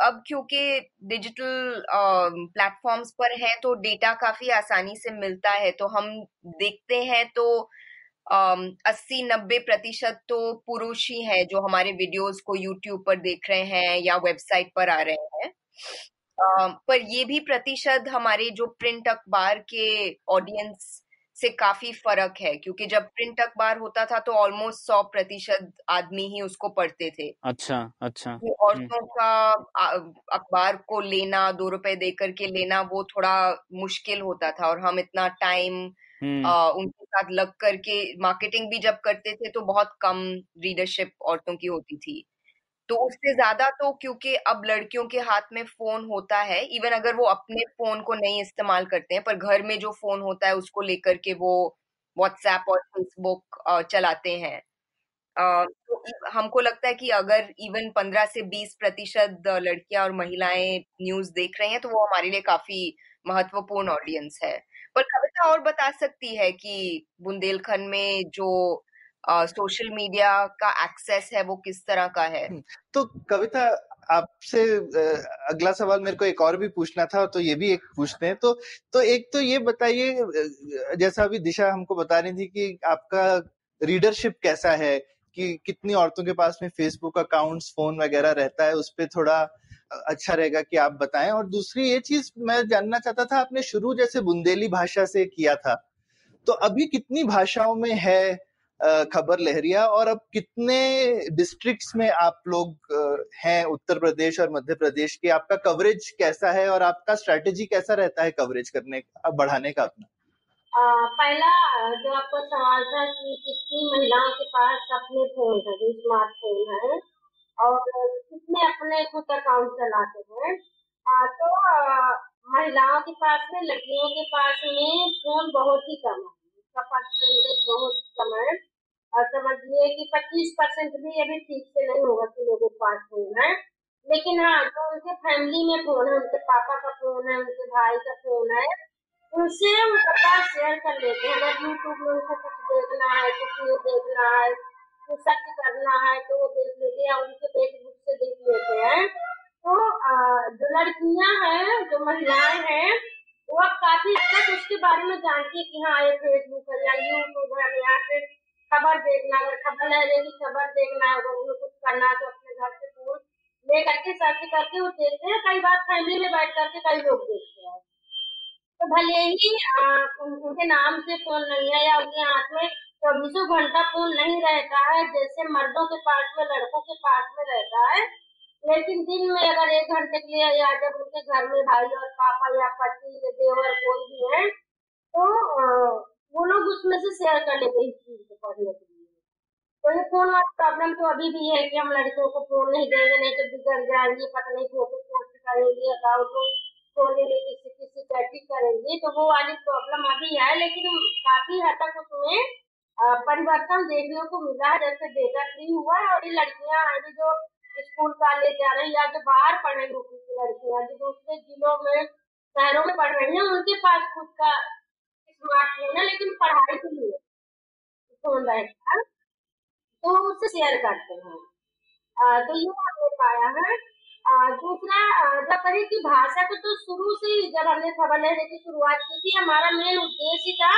C: अब क्योंकि डिजिटल प्लेटफॉर्म्स पर है तो डेटा काफ़ी आसानी से मिलता है। तो हम देखते हैं तो अस्सी नब्बे प्रतिशत तो पुरुष ही है जो हमारे वीडियोस को यूट्यूब पर देख रहे हैं या वेबसाइट पर आ रहे हैं। आ, पर ये भी प्रतिशत हमारे जो प्रिंट अखबार के ऑडियंस से काफ़ी फ़र्क है क्योंकि जब प्रिंट अखबार होता था तो ऑलमोस्ट सौ प्रतिशत आदमी ही उसको पढ़ते थे।
A: अच्छा अच्छा।
C: तो औरतों का अखबार को लेना दो रुपए देकर के लेना वो थोड़ा मुश्किल होता था और हम इतना टाइम उनके साथ लग करके मार्केटिंग भी जब करते थे तो बहुत कम रीडरशिप औरतों की होती थी। तो उससे ज़्यादा तो क्योंकि अब लड़कियों के हाथ में फ़ोन होता है, इवन अगर वो अपने फ़ोन को नहीं इस्तेमाल करते हैं, पर घर में जो फ़ोन होता है उसको लेकर के वो व्हाट्सएप और फेसबुक चलाते हैं। तो हमको लगता है कि अगर इवन पंद्रह से बीस प्रतिशत लड़कियाँ और महिलाएँ न्यूज़ देख रही हैं तो वो हमारे लिए काफ़ी महत्वपूर्ण ऑडियंस है। पर कविता और बता सकती है कि बुंदेलखंड में जो सोशल मीडिया का एक्सेस है, वो किस तरह का है?
B: तो कविता आपसे अगला सवाल मेरे को एक और भी पूछना था तो ये भी एक पूछते हैं। तो तो एक तो ये बताइए जैसा अभी दिशा हमको बता रही थी कि आपका रीडरशिप कैसा है? कि कितनी औरतों के पास में फेसबुक अकाउंट्स, फ़ोन वगैरह रहता है, उस पर थोड़ा अच्छा रहेगा कि आप बताएँ। और दूसरी ये चीज़ मैं जानना चाहता था, आपने शुरू जैसे बुंदेली भाषा से किया था तो अभी कितनी भाषाओं में है? खबर लहरिया और अब कितने डिस्ट्रिक्ट्स में आप लोग हैं उत्तर प्रदेश और मध्य प्रदेश के? आपका कवरेज कैसा है और आपका स्ट्रेटेजी कैसा रहता है कवरेज करने का बढ़ाने का अपना?
D: पहला जो आपको सवाल था कि कितनी महिलाओं के पास अपने फ़ोन है स्मार्टफ़ोन है और कितने अपने खुद अकाउंट चलाते हैं। आ, तो महिलाओं के पास में लड़कियों के पास में फ़ोन बहुत ही कम है। उसका परसेंटेज बहुत कम है। और समझिए कि 25 परसेंट भी अभी ठीक से नहीं होगा कि लोगों के पास फ़ोन है। लेकिन हाँ जो उनके फैमिली में फ़ोन है, उनके पापा का फ़ोन है, उनके भाई का फ़ोन है, उनसे हम कथा शेयर कर लेते हैं। अगर यूट्यूब में उनको कुछ देखना है, कुछ न्यूज़ देखना है, कुछ सर्च करना है तो वो देख लेते हैं उनके फेसबुक से देख लेते हैं। तो जो लड़कियाँ हैं, जो महिलाएँ हैं, वो अब काफ़ी तक उसके बारे में जानती है कि हाँ ये फेसबुक है या यूट्यूब है यहाँ से खबर देखना, अगर खबर लेने की खबर देखना है अगर उन्हें कुछ करना है तो अपने घर से फ़ोन ले करके सर्च करके वो देखते हैं, कई बार फैमिली में बैठ करके कई लोग देखते हैं। तो भले ही उनके नाम से फ़ोन नहीं है या उनके हाथ में चौबीसों घंटा फ़ोन नहीं रहता है, जैसे मर्दों के पास में, लड़कों के पास में रहता है, लेकिन दिन में अगर एक घंटे के लिए या जब उनके घर में भाई और पापा या पति या देवर कोई भी है तो वो लोग उसमें से शेयर कर लेते इस चीज़ को पढ़ने के लिए तो फ़ोन वाला प्रॉब्लम तो अभी भी है कि हम लड़कियों को फ़ोन नहीं देंगे, नहीं तो बिगड़ जाएँगे, पता नहीं फ़ोटो पोस्ट करेंगे अकाउंट खोलेंगे किसी किसी चैटिंग करेंगे। तो वो वाली प्रॉब्लम अभी है, लेकिन काफ़ी हद तक उसमें परिवर्तन देखने को मिला है, जैसे डेटा फ्री हुआ है और ये लड़कियाँ अभी जो स्कूल कॉलेज जा रही या जो बाहर पढ़ रही की लड़कियाँ, जो दूसरे जिलों में, शहरों में पढ़ रही हैं, उनके पास खुद का स्मार्टफ़ोन है, लेकिन पढ़ाई के लिए फ़ोन रहेगा। तो हम उससे शेयर करते हैं। आ, तो ये हमने पाया है। दूसरा जब करें कि भाषा को तो शुरू से ही जब हमने खबर लेने की शुरुआत की थी हमारा मेन उद्देश्य था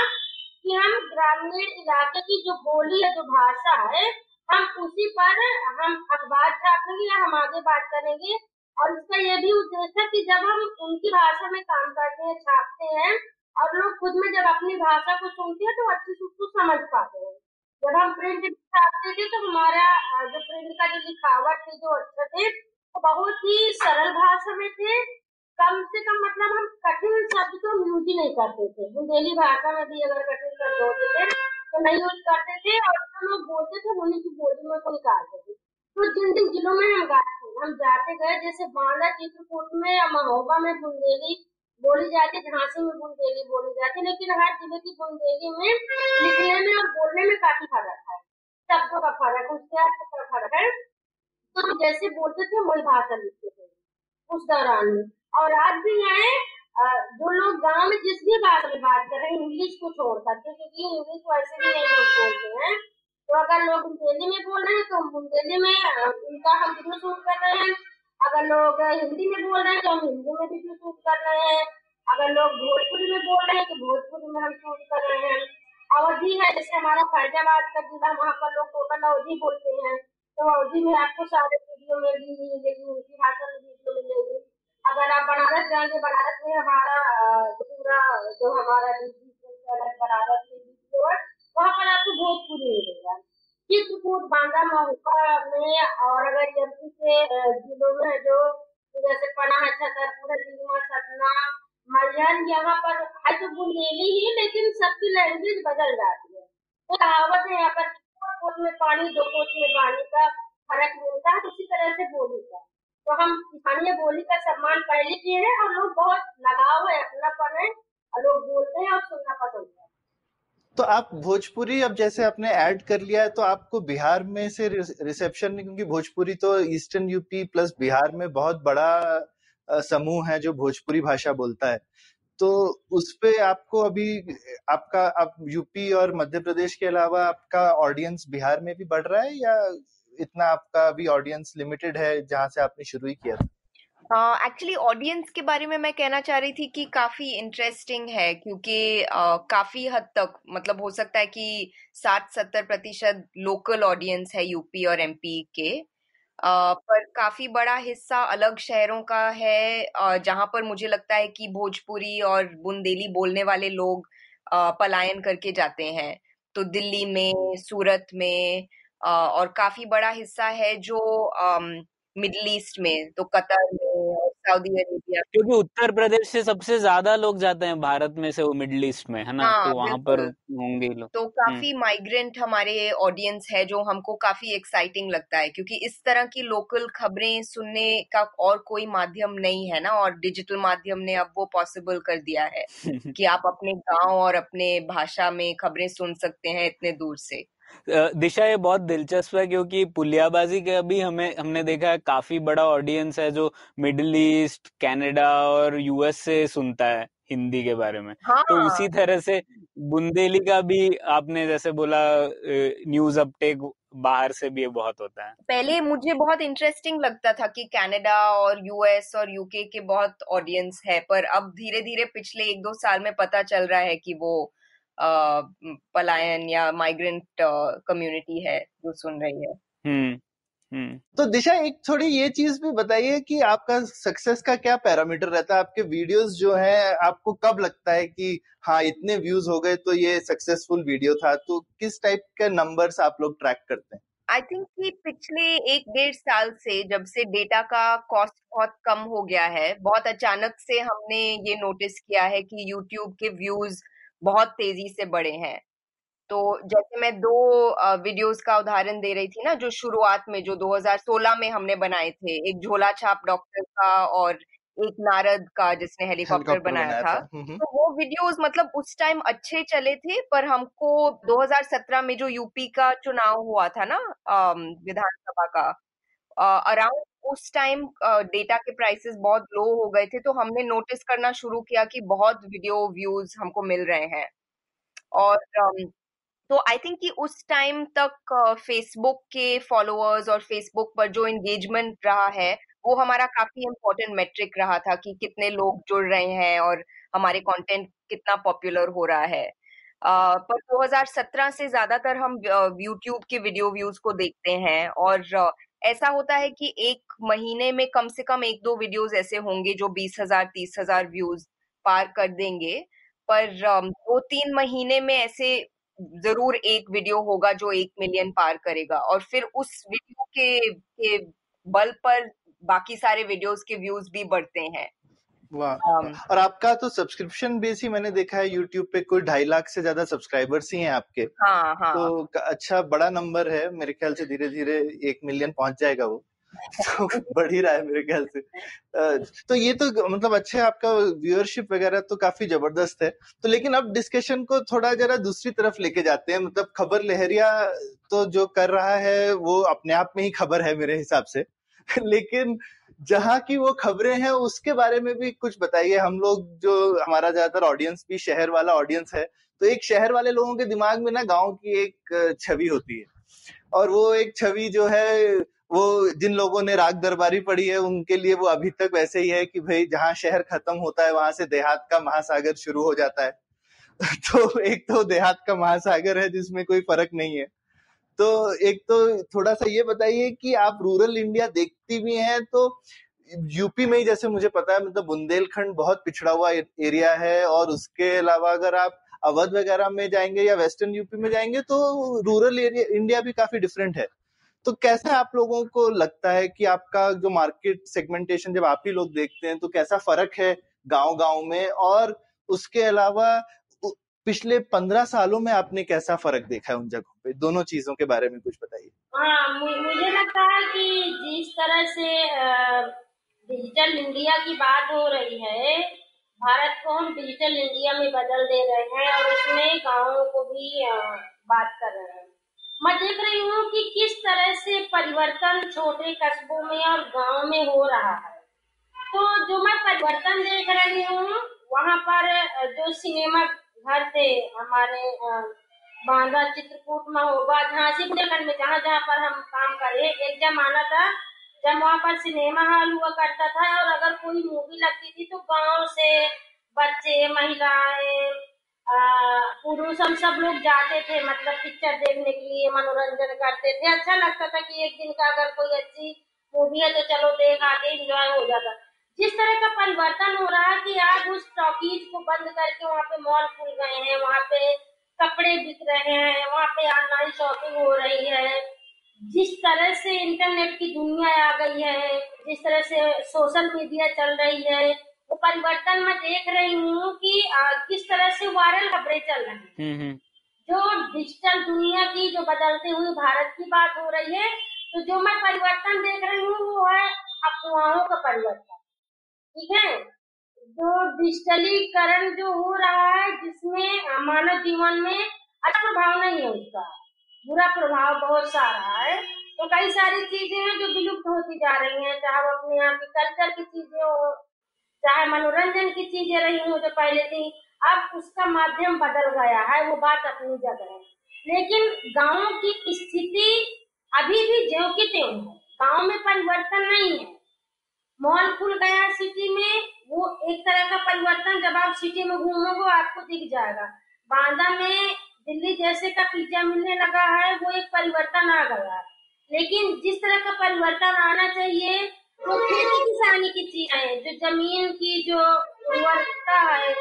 D: कि हम ग्रामीण इलाके की जो बोली है जो भाषा है हम उसी पर हम अखबार छापेंगे या हम आगे बात करेंगे। और इसका ये भी उद्देश्य है कि जब हम उनकी भाषा में काम करते हैं छापते हैं और लोग खुद में जब अपनी भाषा को सुनते हैं तो अच्छे से उसको समझ पाते हैं। जब हम प्रिंट छापते थे तो हमारा जो प्रिंट का जो लिखावट थे, जो अच्छा थे, वो बहुत ही सरल भाषा में थे। कम से कम मतलब हम कठिन शब्द को यूज़ ही नहीं करते थे। बुंदेली भाषा में भी अगर कठिन शब्द होते थे तो नहीं यूज़ करते थे और जो लोग बोलते थे उन्हीं की बोली में निकालते थे। तो जिन जिन जिलों में हम गाते हम जाते गए, जैसे बांदा चित्रकूट में या महोबा में, बुंदेली बोली जाती है, झांसी में बुंदेली बोली जाती है, लेकिन हर ज़िले की बुंदेली में लिखने में और बोलने में काफ़ी फ़र्क है। शब्दों का फ़र्क है, उसके का फ़र्क है। तो जैसे बोलते थे, वही भाषा लिखते थे उस दौरान में। और आज भी है जो लोग गाँव में जिस भी भाषा में बात कर रहे हैं, इंग्लिश को छोड़ सकते क्योंकि इंग्लिश वैसे भी नहीं लोग बोलते हैं। तो अगर लोग बुंदेली में बोल रहे हैं तो बुंदेली में उनका हम शूट कर रहे हैं। अगर लोग हिंदी में बोल रहे हैं तो हम हिंदी में भी शूट कर रहे हैं? अगर लोग भोजपुरी में बोल रहे हैं तो भोजपुरी में हम शूट कर रहे हैं। अवधि है, जैसे हमारा फैजाबाद का जिला, वहाँ पर लोग टोटल अवधि बोलते हैं। तो अवधि में आपको सारे वीडियो मिलेगी मिलेगी उनकी भाषा में वीडियो मिलेगी। अगर आप बनारस जाएँगे, बनारस में हमारा पूरा जो हमारा बनारस वहाँ पर आपको भोजपुरी मिलेगा। चित्रकूट बांदा महुआ में और अगर एमपी के जिलों में जो जैसे पना है छतरपुर, रीवा, सतना, मलयन, यहाँ पर है तो बुंदेली ही, लेकिन सबकी लैंग्वेज बदल जाती है। तो कहावत है यहाँ पर कोच में पानी दो कोच में पानी का फ़र्क मिलता है, उसी तरह से बोली का। तो हम स्थानीय बोली का सम्मान पहले किए हैं और लोग बहुत लगाव है, अपनापन है, और लोग बोलते हैं और सुनना पसंद है।
B: तो आप भोजपुरी अब जैसे आपने ऐड कर लिया है तो आपको बिहार में से रिसेप्शन, क्योंकि भोजपुरी तो ईस्टर्न यूपी प्लस बिहार में बहुत बड़ा समूह है जो भोजपुरी भाषा बोलता है। तो उस पे आपको अभी, आपका, आप यूपी और मध्य प्रदेश के अलावा आपका ऑडियंस बिहार में भी बढ़ रहा है या इतना आपका अभी ऑडियंस लिमिटेड है जहाँ से आपने शुरू ही किया था?
C: एक्चुअली uh, ऑडियंस के बारे में मैं कहना चाह रही थी कि काफ़ी इंटरेस्टिंग है क्योंकि uh, काफ़ी हद तक मतलब हो सकता है कि साठ सत्तर प्रतिशत लोकल ऑडियंस है यूपी और एमपी के। uh, पर काफ़ी बड़ा हिस्सा अलग शहरों का है uh, जहाँ पर मुझे लगता है कि भोजपुरी और बुंदेली बोलने वाले लोग uh, पलायन करके जाते हैं। तो दिल्ली में सूरत में और काफ़ी बड़ा हिस्सा है जो मिडल ईस्ट में तो कतर में सऊदी अरेबिया।
A: क्योंकि उत्तर प्रदेश से सबसे ज़्यादा लोग जाते हैं भारत में से वो मिडल ईस्ट में है ना? हाँ, तो वहाँ पर होंगे लोग।
C: तो काफ़ी माइग्रेंट हमारे ऑडियंस है जो हमको काफ़ी एक्साइटिंग लगता है क्योंकि इस तरह की लोकल खबरें सुनने का और कोई माध्यम नहीं है ना और डिजिटल माध्यम ने अब वो पॉसिबल कर दिया है कि आप अपने गाँव और अपने भाषा में खबरें सुन सकते हैं इतने दूर से।
A: दिशा ये बहुत दिलचस्प है क्योंकि पुलियाबाजी का भी हमें हमने देखा है काफ़ी बड़ा ऑडियंस है जो मिडिल ईस्ट कनाडा और यूएस से सुनता है हिंदी के बारे में।
C: हाँ।
A: तो उसी तरह से बुंदेली का भी आपने जैसे बोला न्यूज़ अपटेक बाहर से भी ये बहुत होता है।
C: पहले मुझे बहुत इंटरेस्टिंग लगता था कि कनाडा और यूएस और यूके के बहुत ऑडियंस है पर अब धीरे धीरे पिछले एक दो साल में पता चल रहा है कि वो पलायन या माइग्रेंट कम्युनिटी है जो सुन रही है।
A: हम्म हम्म।
B: तो दिशा एक थोड़ी ये चीज़ भी बताइए कि आपका सक्सेस का क्या पैरामीटर रहता है? आपके वीडियोस जो है आपको कब लगता है कि हाँ इतने व्यूज़ हो गए तो ये सक्सेसफुल वीडियो था? तो किस टाइप के नंबर्स आप लोग ट्रैक करते हैं?
C: आई थिंक कि पिछले एक डेढ़ साल से जब से डेटा का कॉस्ट बहुत कम हो गया है बहुत अचानक से हमने ये नोटिस किया है कि यूट्यूब के व्यूज़ बहुत तेज़ी से बढ़े हैं तो जैसे मैं दो वीडियोस का उदाहरण दे रही थी ना जो शुरुआत में जो 2016 में हमने बनाए थे एक झोला छाप डॉक्टर का और एक नारद का जिसने हेलीकॉप्टर बनाया, बनाया था, था। हम्म, हम्म। तो वो वीडियोस मतलब उस टाइम अच्छे चले थे पर हमको 2017 में जो यूपी का चुनाव हुआ था ना विधानसभा का अराउंड उस टाइम डेटा के प्राइसेस बहुत लो हो गए थे तो हमने नोटिस करना शुरू किया कि बहुत वीडियो व्यूज़ हमको मिल रहे हैं। और तो आई थिंक कि उस टाइम तक फेसबुक के फॉलोअर्स और फेसबुक पर जो एंगेजमेंट रहा है वो हमारा काफ़ी इम्पोर्टेंट मेट्रिक रहा था कि कितने लोग जुड़ रहे हैं और हमारे कंटेंट कितना पॉपुलर हो रहा है। uh, पर 2017 से ज़्यादातर हम यूट्यूब के वीडियो व्यूज़ को देखते हैं और ऐसा होता है कि एक महीने में कम से कम एक दो वीडियोस ऐसे होंगे जो बीस हज़ार तीस हज़ार व्यूज़ पार कर देंगे। पर दो तीन महीने में ऐसे ज़रूर एक वीडियो होगा जो एक मिलियन पार करेगा। और फिर उस वीडियो के, के बल पर बाकी सारे वीडियोस के व्यूज़ भी बढ़ते हैं।
B: वाह। Um, और आपका तो सब्सक्रिप्शन बेस ही मैंने देखा है यूट्यूब पे कोई ढाई लाख से ज़्यादा सब्सक्राइबर्स ही हैं आपके।
C: हाँ हाँ।
B: तो अच्छा बड़ा नंबर है मेरे ख्याल से धीरे धीरे एक मिलियन पहुँच जाएगा वो। तो बढ़ ही रहा है मेरे ख्याल से। तो ये तो मतलब अच्छे आपका व्यूअरशिप वगैरह तो काफ़ी ज़बरदस्त है। तो लेकिन अब डिस्कशन को थोड़ा जरा दूसरी तरफ़ लेके जाते हैं। मतलब खबर लहरिया तो जो कर रहा है वो अपने आप में ही खबर है मेरे हिसाब से। लेकिन जहाँ की वो खबरें हैं, उसके बारे में भी कुछ बताइए। हम लोग जो हमारा ज़्यादातर ऑडियंस भी शहर वाला ऑडियंस है तो एक शहर वाले लोगों के दिमाग में ना गाँव की एक छवि होती है। और वो एक छवि जो है, वो जिन लोगों ने राग दरबारी पढ़ी है, उनके लिए वो अभी तक वैसे ही है कि भाई जहाँ शहर खत्म होता है, वहाँ से देहात का महासागर शुरू हो जाता है। तो एक तो देहात का महासागर है, जिसमें कोई फ़र्क नहीं है। तो एक तो थोड़ा सा ये बताइए कि आप रूरल इंडिया देखती भी हैं तो यूपी में ही जैसे मुझे पता है मतलब बुंदेलखंड बहुत पिछड़ा हुआ एरिया है और उसके अलावा अगर आप अवध वगैरह में जाएँगे या वेस्टर्न यूपी में जाएँगे तो रूरल एरिया, इंडिया भी काफ़ी डिफरेंट है। तो कैसे आप लोगों को लगता है कि आपका जो मार्केट सेगमेंटेशन जब आप ही लोग देखते हैं तो कैसा फ़र्क है गाँव गाँव में? और उसके अलावा पिछले पंद्रह सालों में आपने कैसा फ़र्क देखा है उन जगहों पे? दोनों चीज़ों के बारे में कुछ बताइए।
D: हाँ मुझे लगता है कि जिस तरह से डिजिटल इंडिया की बात हो रही है, भारत को हम डिजिटल इंडिया में बदल दे रहे हैं और उसमें गाँवों को भी बात कर रहे हैं। मैं देख रही हूँ कि किस तरह से परिवर्तन छोटे कस्बों में और गाँव में हो रहा है। तो जो मैं परिवर्तन देख रही हूँ, वहाँ पर जो सिनेमा घर से हमारे बांदा चित्रकूट में होगा झांसी में, जहाँ जहाँ पर हम काम करे, एक जमाना था, जब वहाँ पर सिनेमा हॉल हुआ करता था, और अगर कोई मूवी लगती थी तो गाँव से बच्चे, महिलाएँ पुरुष, हम सब लोग जाते थे मतलब पिक्चर देखने के लिए, मनोरंजन करते थे। अच्छा लगता था कि एक दिन का अगर कोई अच्छी मूवी है तो चलो देख आते इंजॉय हो जाता। जिस तरह का परिवर्तन हो टॉकीज को बंद करके वहाँ पे मॉल खुल गए हैं वहाँ पे कपड़े बिक रहे हैं वहाँ पे ऑनलाइन शॉपिंग हो रही है। जिस तरह से इंटरनेट की दुनिया आ गई है जिस तरह से सोशल मीडिया चल रही है वो परिवर्तन मैं देख रही हूँ कि आ, किस तरह से वायरल खबरें चल रही हैं। हम्म, हम्म। जो डिजिटल दुनिया की जो बदलते हुए भारत की बात हो रही है तो जो मैं परिवर्तन देख रही हूँ वो है अफवाहों का परिवर्तन। ठीक है? जो डिजिटलीकरण जो हो रहा है, जिसमें मानव जीवन में अच्छा प्रभाव नहीं है उसका, बुरा प्रभाव बहुत सारा है। तो कई सारी चीज़ें हैं जो विलुप्त होती जा रही हैं, चाहे वो अपने यहाँ की कल्चर की चीज़ें हो, चाहे मनोरंजन की चीज़ें रही हो जो पहले थी, अब उसका माध्यम बदल गया है, वो बात अपनी जगह है। लेकिन गाँव की स्थिति अभी भी ज्यो है, गाँव में परिवर्तन नहीं है। मॉल खुल गया सिटी में वो एक तरह का परिवर्तन जब आप सिटी में घूमोगे आपको दिख जाएगा। बांदा में दिल्ली जैसे का पिज्जा मिलने लगा है वो एक परिवर्तन आ गया लेकिन जिस तरह का परिवर्तन आना चाहिए वो खेती किसानी की चीज़ें जो ज़मीन की जो उर्वरता है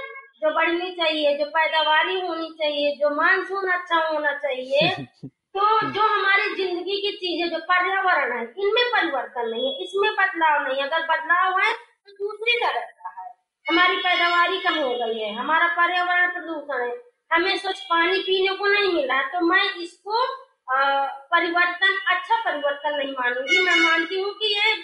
D: जो बढ़नी चाहिए जो पैदावारी होनी चाहिए जो मानसून अच्छा होना चाहिए तो जो हमारी ज़िंदगी की चीज़ें जो पर्यावरण है इनमें परिवर्तन नहीं है इसमें बदलाव नहीं है। अगर बदलाव है तो दूसरी तरह का है। हमारी पैदावार कम हो गई है? हमारा पर्यावरण प्रदूषण है। हमें स्वच्छ पानी पीने को नहीं मिला है तो मैं इसको परिवर्तन अच्छा परिवर्तन नहीं मानूँगी। मैं मानती हूँ कि ये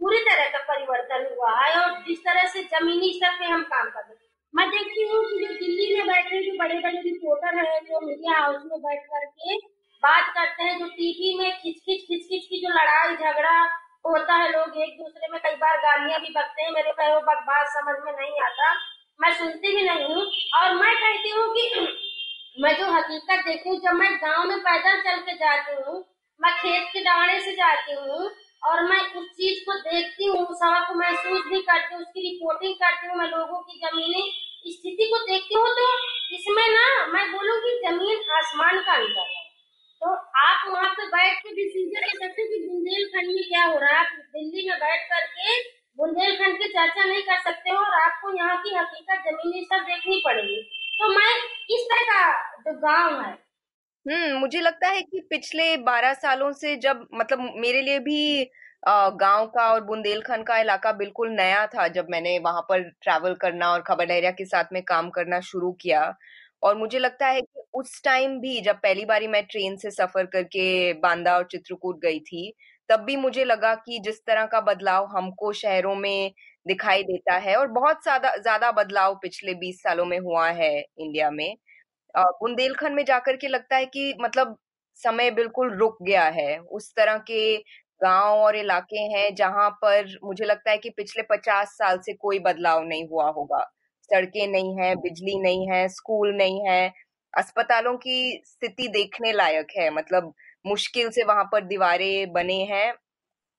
D: बुरी तरह का परिवर्तन हुआ है और जिस तरह से जमीनी स्तर पे हम काम कर रहे मैं देखती हूँ कि जो दिल्ली में बैठे जो बड़े बड़े रिपोर्टर हैं, जो मीडिया हाउस में बैठ करके बात करते हैं, जो टीवी में खिच खिच खिच खिच की जो लड़ाई, झगड़ा होता है लोग एक दूसरे में कई बार गालियाँ भी बकते हैं। मेरे को बात समझ में नहीं आता। मैं सुनती भी नहीं हूँ और मैं कहती हूँ कि मैं जो हकीकत देखती हूँ जब मैं गाँव में पैदल चल के जाती हूँ, मैं खेत के दाने से जाती हूँ और मैं उस चीज़ को देखती हूँ सवा को महसूस भी करती हूँ, उसकी रिपोर्टिंग करती हूँ, मैं लोगों की जमीनी स्थिति को देखती हूँ तो इसमें ना मैं बोलूँ की ज़मीन आसमान का अंतर है। तो आप वहाँ पे बैठ के डिसीज़न ले सकते कि बुंदेलखंड में क्या हो रहा है? आप दिल्ली में बैठ करके बुंदेलखंड की चर्चा नहीं कर सकते हो और आपको यहाँ की हकीकत जमीनी सब देखनी पड़ेगी। तो मैं इस तरह का जो गाँव है
C: हम्म मुझे लगता है कि पिछले बारह सालों से जब मतलब मेरे लिए भी गाँव का और बुंदेलखंड का इलाका बिल्कुल नया था जब मैंने वहाँ पर ट्रैवल करना और खबर लहरिया के साथ में काम करना शुरू किया। और मुझे लगता है उस टाइम भी जब पहली बारी मैं ट्रेन से सफ़र करके बांदा और चित्रकूट गई थी, तब भी मुझे लगा कि जिस तरह का बदलाव हमको शहरों में दिखाई देता है और बहुत ज़्यादा ज़्यादा बदलाव पिछले बीस सालों में हुआ है इंडिया में। बुंदेलखंड में जाकर के लगता है कि मतलब समय बिल्कुल रुक गया है। उस तरह के गाँव और इलाके हैं जहाँ पर मुझे लगता है कि पिछले पचास साल से कोई बदलाव नहीं हुआ होगा। सड़कें नहीं है, बिजली नहीं है, स्कूल नहीं है अस्पतालों की स्थिति देखने लायक है। मतलब मुश्किल से वहाँ पर दीवारें बने हैं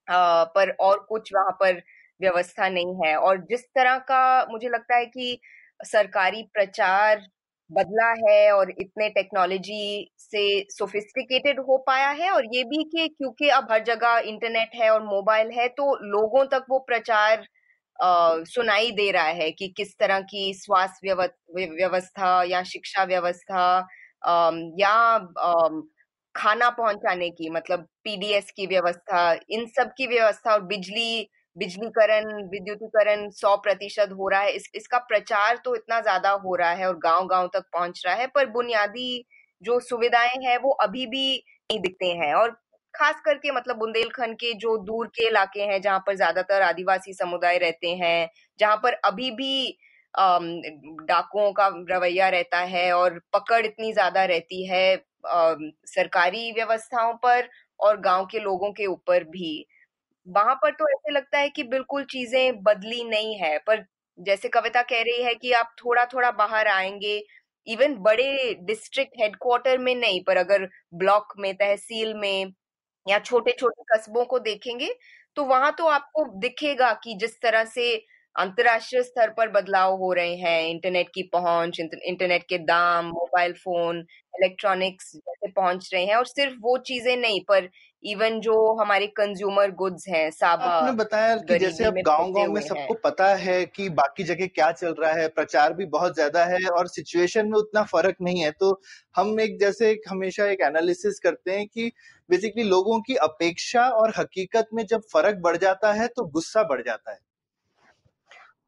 C: पर और कुछ वहाँ पर व्यवस्था नहीं है। और जिस तरह का मुझे लगता है कि सरकारी प्रचार बदला है और इतने टेक्नोलॉजी से सोफिस्टिकेटेड हो पाया है और ये भी कि क्योंकि अब हर जगह इंटरनेट है और मोबाइल है तो लोगों तक वो प्रचार सुनाई दे रहा है कि किस तरह की स्वास्थ्य व्यवस्था या शिक्षा व्यवस्था या खाना पहुँचाने की मतलब पीडीएस की व्यवस्था, इन सब की व्यवस्था और बिजली, बिजलीकरण, विद्युतीकरण सौ प्रतिशत हो रहा है। इस, इसका प्रचार तो इतना ज़्यादा हो रहा है और गाँव गाँव तक पहुँच रहा है, पर बुनियादी जो सुविधाएँ हैं वो अभी भी नहीं दिखते हैं और खास करके मतलब बुंदेलखंड के जो दूर के इलाके हैं, जहाँ पर ज़्यादातर आदिवासी समुदाय रहते हैं, जहाँ पर अभी भी डाकुओं का रवैया रहता है और पकड़ इतनी ज़्यादा रहती है सरकारी व्यवस्थाओं पर और गाँव के लोगों के ऊपर भी। वहाँ पर तो ऐसे लगता है कि बिल्कुल चीज़ें बदली नहीं है, पर जैसे कविता कह रही है कि आप थोड़ा थोड़ा बाहर आएँगे, इवन बड़े डिस्ट्रिक्ट हेडक्वार्टर में नहीं, पर अगर ब्लॉक में, तहसील में या छोटे छोटे कस्बों को देखेंगे तो वहाँ तो आपको दिखेगा कि जिस तरह से अंतर्राष्ट्रीय स्तर पर बदलाव हो रहे हैं, इंटरनेट की पहुँच इंटरनेट के दाम, मोबाइल फ़ोन, इलेक्ट्रॉनिक्स जैसे पहुँच रहे हैं, और सिर्फ़ वो चीज़ें नहीं, पर इवन जो हमारे कंज्यूमर गुड्स हैं साबा
B: आपने बताया कि जैसे अब गाँव गाँव में सबको पता है कि बाकी जगह क्या चल रहा है प्रचार भी बहुत ज़्यादा है और सिचुएशन में उतना फ़र्क नहीं है। तो हम एक जैसे एक हमेशा एक एनालिसिस करते हैं कि बेसिकली लोगों की अपेक्षा और हकीकत में जब फ़र्क बढ़ जाता है तो गुस्सा बढ़ जाता है।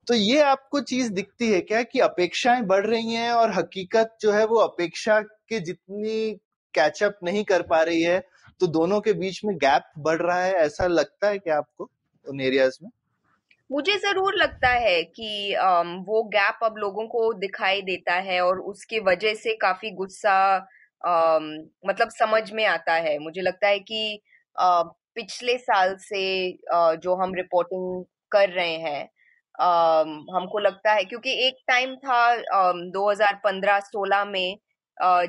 B: तो ये आपको चीज़ दिखती है क्या कि अपेक्षाएँ बढ़ रही हैं और हकीकत जो है वो अपेक्षा के जितनी कैचअप नहीं कर पा रही है तो दोनों के बीच में गैप बढ़ रहा है, ऐसा लगता है क्या आपको उन एरियाज़ में?
C: मुझे ज़रूर लगता है कि वो गैप अब लोगों को दिखाई देता है और उसके वजह से काफ़ी गुस्सा मतलब समझ में आता है। मुझे लगता है कि पिछले साल से जो हम रिपोर्टिंग कर रहे हैं हमको लगता है क्योंकि एक टाइम था 2015-16 में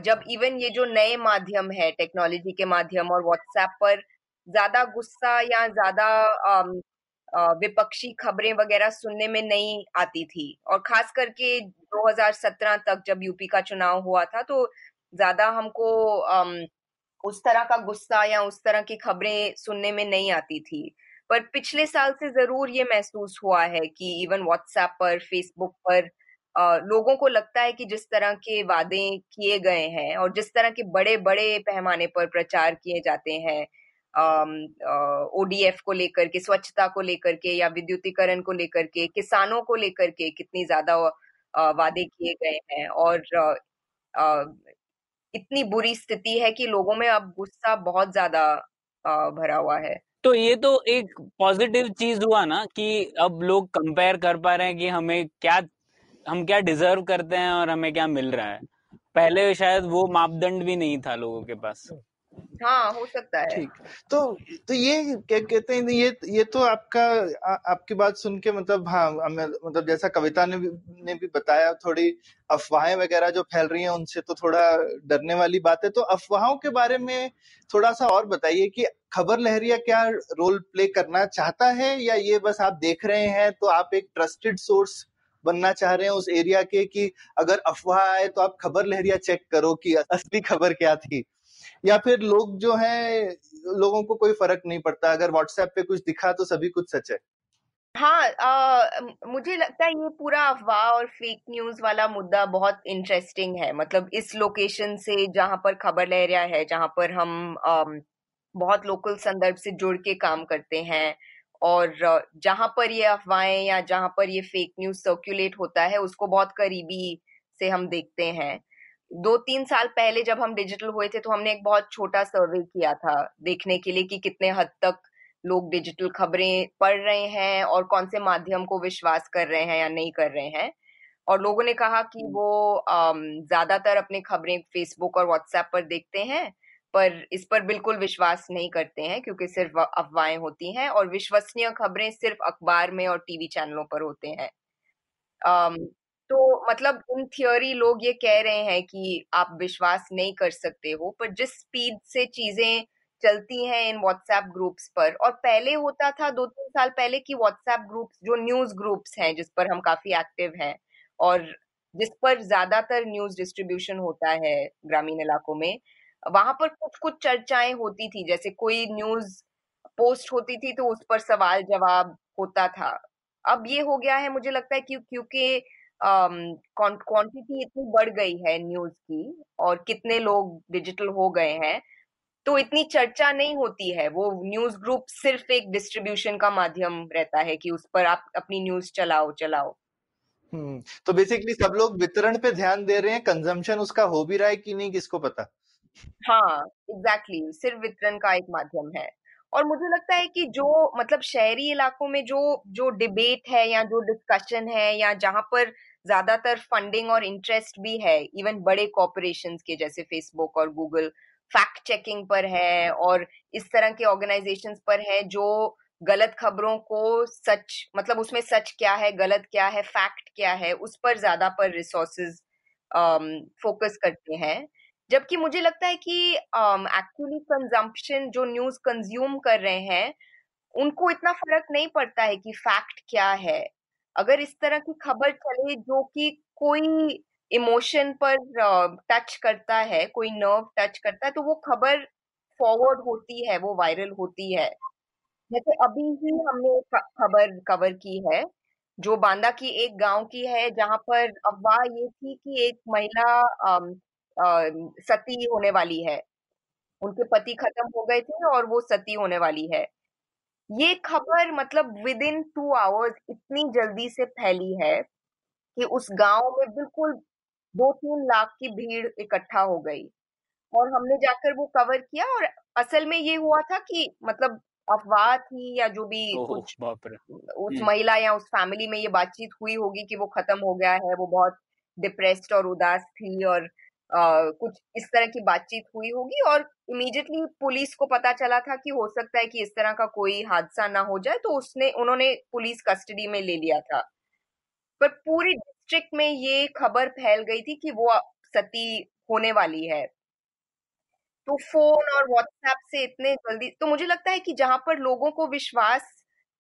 C: जब इवन ये जो नए माध्यम है टेक्नोलॉजी के माध्यम और व्हाट्सएप पर ज़्यादा गुस्सा या ज़्यादा विपक्षी खबरें वगैरह सुनने में नहीं आती थी। और खास करके 2017 तक जब यूपी का चुनाव हुआ था तो ज़्यादा हमको उस तरह का गुस्सा या उस तरह की खबरें सुनने में नहीं आती थी। पर पिछले साल से ज़रूर ये महसूस हुआ है कि इवन व्हाट्सएप पर फेसबुक पर लोगों को लगता है कि जिस तरह के वादे किए गए हैं और जिस तरह के बड़े बड़े पैमाने पर प्रचार किए जाते हैं ओडीएफ को लेकर के, स्वच्छता को लेकर के या विद्युतीकरण को लेकर के, किसानों को लेकर के कितनी ज़्यादा वादे किए गए हैं और इतनी बुरी स्थिति है कि लोगों में अब गुस्सा बहुत ज़्यादा भरा हुआ है।
A: तो ये तो एक पॉजिटिव चीज़ हुआ ना कि अब लोग कंपेयर कर पा रहे हैं कि हमें क्या हम क्या डिजर्व करते हैं और हमें क्या मिल रहा है? पहले शायद वो मापदंड भी नहीं था लोगों के पास।
C: हाँ हो सकता है।
B: ठीक। तो तो ये क्या कहते हैं ये ये तो आपका आ, आपकी बात सुन के मतलब हाँ मतलब जैसा कविता ने भी ने भी बताया थोड़ी अफवाहें वगैरह जो फैल रही हैं उनसे तो थोड़ा डरने वाली बात है। तो अफवाहों के बारे में थोड़ा सा और बताइए कि खबर लहरिया क्या रोल प्ले करना चाहता है या ये बस आप देख रहे हैं तो आप एक ट्रस्टेड सोर्स बनना चाह रहे हैं उस एरिया के कि अगर अफवाह आए तो आप खबर लहरिया चेक करो कि असली खबर क्या थी। या फिर लोग जो हैं लोगों को कोई फ़र्क नहीं पड़ता। अगर व्हाट्सएप पे कुछ दिखा तो सभी कुछ सच है।
C: हाँ आ, मुझे लगता है ये पूरा अफवाह और फेक न्यूज़ वाला मुद्दा बहुत इंटरेस्टिंग है। मतलब इस लोकेशन से जहाँ पर खबर लहरिया है जहाँ पर हम आ, बहुत लोकल संदर्भ से जुड़ के काम करते हैं। और जहाँ पर ये अफवाहें या जहाँ पर ये फेक न्यूज़ सर्कुलेट होता है उसको बहुत करीबी से हम देखते हैं। दो तीन साल पहले जब हम डिजिटल हुए थे तो हमने एक बहुत छोटा सर्वे किया था देखने के लिए कि कितने हद तक लोग डिजिटल खबरें पढ़ रहे हैं और कौन से माध्यम को विश्वास कर रहे हैं या नहीं कर रहे हैं। और लोगों ने कहा कि वो ज़्यादातर अपने खबरें फेसबुक और व्हाट्सएप पर देखते हैं। पर इस पर बिल्कुल विश्वास नहीं करते हैं, क्योंकि सिर्फ़ अफवाहें होती हैं और विश्वसनीय खबरें सिर्फ़ अखबार में और टीवी चैनलों पर होते हैं। तो मतलब इन थियोरी लोग ये कह रहे हैं कि आप विश्वास नहीं कर सकते हो, पर जिस स्पीड से चीज़ें चलती हैं इन व्हाट्सएप ग्रुप्स पर, और पहले होता था दो तीन साल पहले कि व्हाट्सएप ग्रुप्स, जो न्यूज़ ग्रुप्स हैं जिस पर हम काफ़ी एक्टिव हैं, और जिस पर ज़्यादातर न्यूज़ डिस्ट्रीब्यूशन होता है ग्रामीण इलाकों में वहाँ पर कुछ कुछ चर्चाएँ होती थी, जैसे कोई न्यूज़ पोस्ट होती थी तो उस पर सवाल जवाब होता था। अब ये हो गया है, मुझे लगता है कि क्योंकि क्वांटिटी इतनी बढ़ गई है न्यूज़ की और कितने लोग डिजिटल हो गए हैं तो इतनी चर्चा नहीं होती है। वो न्यूज़ ग्रुप सिर्फ़ एक डिस्ट्रीब्यूशन का माध्यम रहता है कि उस पर आप अपनी न्यूज़ चलाओ चलाओ।
B: हम्म तो बेसिकली सब लोग वितरण पे ध्यान दे रहे हैं कंजम्पशन उसका हो भी रहा है कि नहीं, किसको पता?
C: हाँ एग्जैक्टली exactly, सिर्फ़ वितरण का एक माध्यम है। और मुझे लगता है कि जो मतलब शहरी इलाकों में जो जो डिबेट है या जो डिस्कशन है या जहाँ पर ज़्यादातर फंडिंग और इंटरेस्ट भी है इवन बड़े कॉपोरेशन के जैसे फेसबुक और गूगल फैक्ट चेकिंग पर है और इस तरह के ऑर्गेनाइजेशन पर है जो गलत खबरों को सच मतलब उसमें सच क्या है गलत क्या है फैक्ट क्या है उस पर ज़्यादा पर रिसोर्सेज फोकस करते हैं। जबकि मुझे लगता है कि एक्चुअली कंजम्पशन जो न्यूज़ कंज्यूम कर रहे हैं, उनको इतना फ़र्क नहीं पड़ता है कि फैक्ट क्या है। अगर इस तरह की खबर चले जो कि कोई इमोशन पर टच करता है, कोई नर्व टच करता है तो वो खबर फॉरवर्ड होती है, वो वायरल होती है। जैसे अभी ही हमने खबर कवर की है, जो बांदा की एक गाँव की है, जहाँ पर अफवाह ये थी कि एक महिला सती होने वाली है। उनके पति खत्म हो गए थे और वो सती होने वाली है। ये खबर मतलब विद इन टू आवर्स इतनी जल्दी से फैली है कि उस गाँव में बिल्कुल दो तीन लाख की भीड़ इकट्ठा हो गई। और हमने जाकर वो कवर किया और असल में ये हुआ था कि मतलब अफवाह थी या जो भी कुछ उस महिला या उस फैमिली में ये बातचीत हुई होगी कि वो खत्म हो गया है वो बहुत डिप्रेस्ड और उदास थी और कुछ इस तरह की बातचीत हुई होगी और इमीडिएटली पुलिस को पता चला था कि हो सकता है कि इस तरह का कोई हादसा ना हो जाए तो उसने, उन्होंने पुलिस कस्टडी में ले लिया था। पर पूरी डिस्ट्रिक्ट में ये खबर फैल गई थी कि वो सती होने वाली है। तो फ़ोन और व्हाट्सएप से इतने जल्दी तो मुझे लगता है कि जहाँ पर लोगों को विश्वास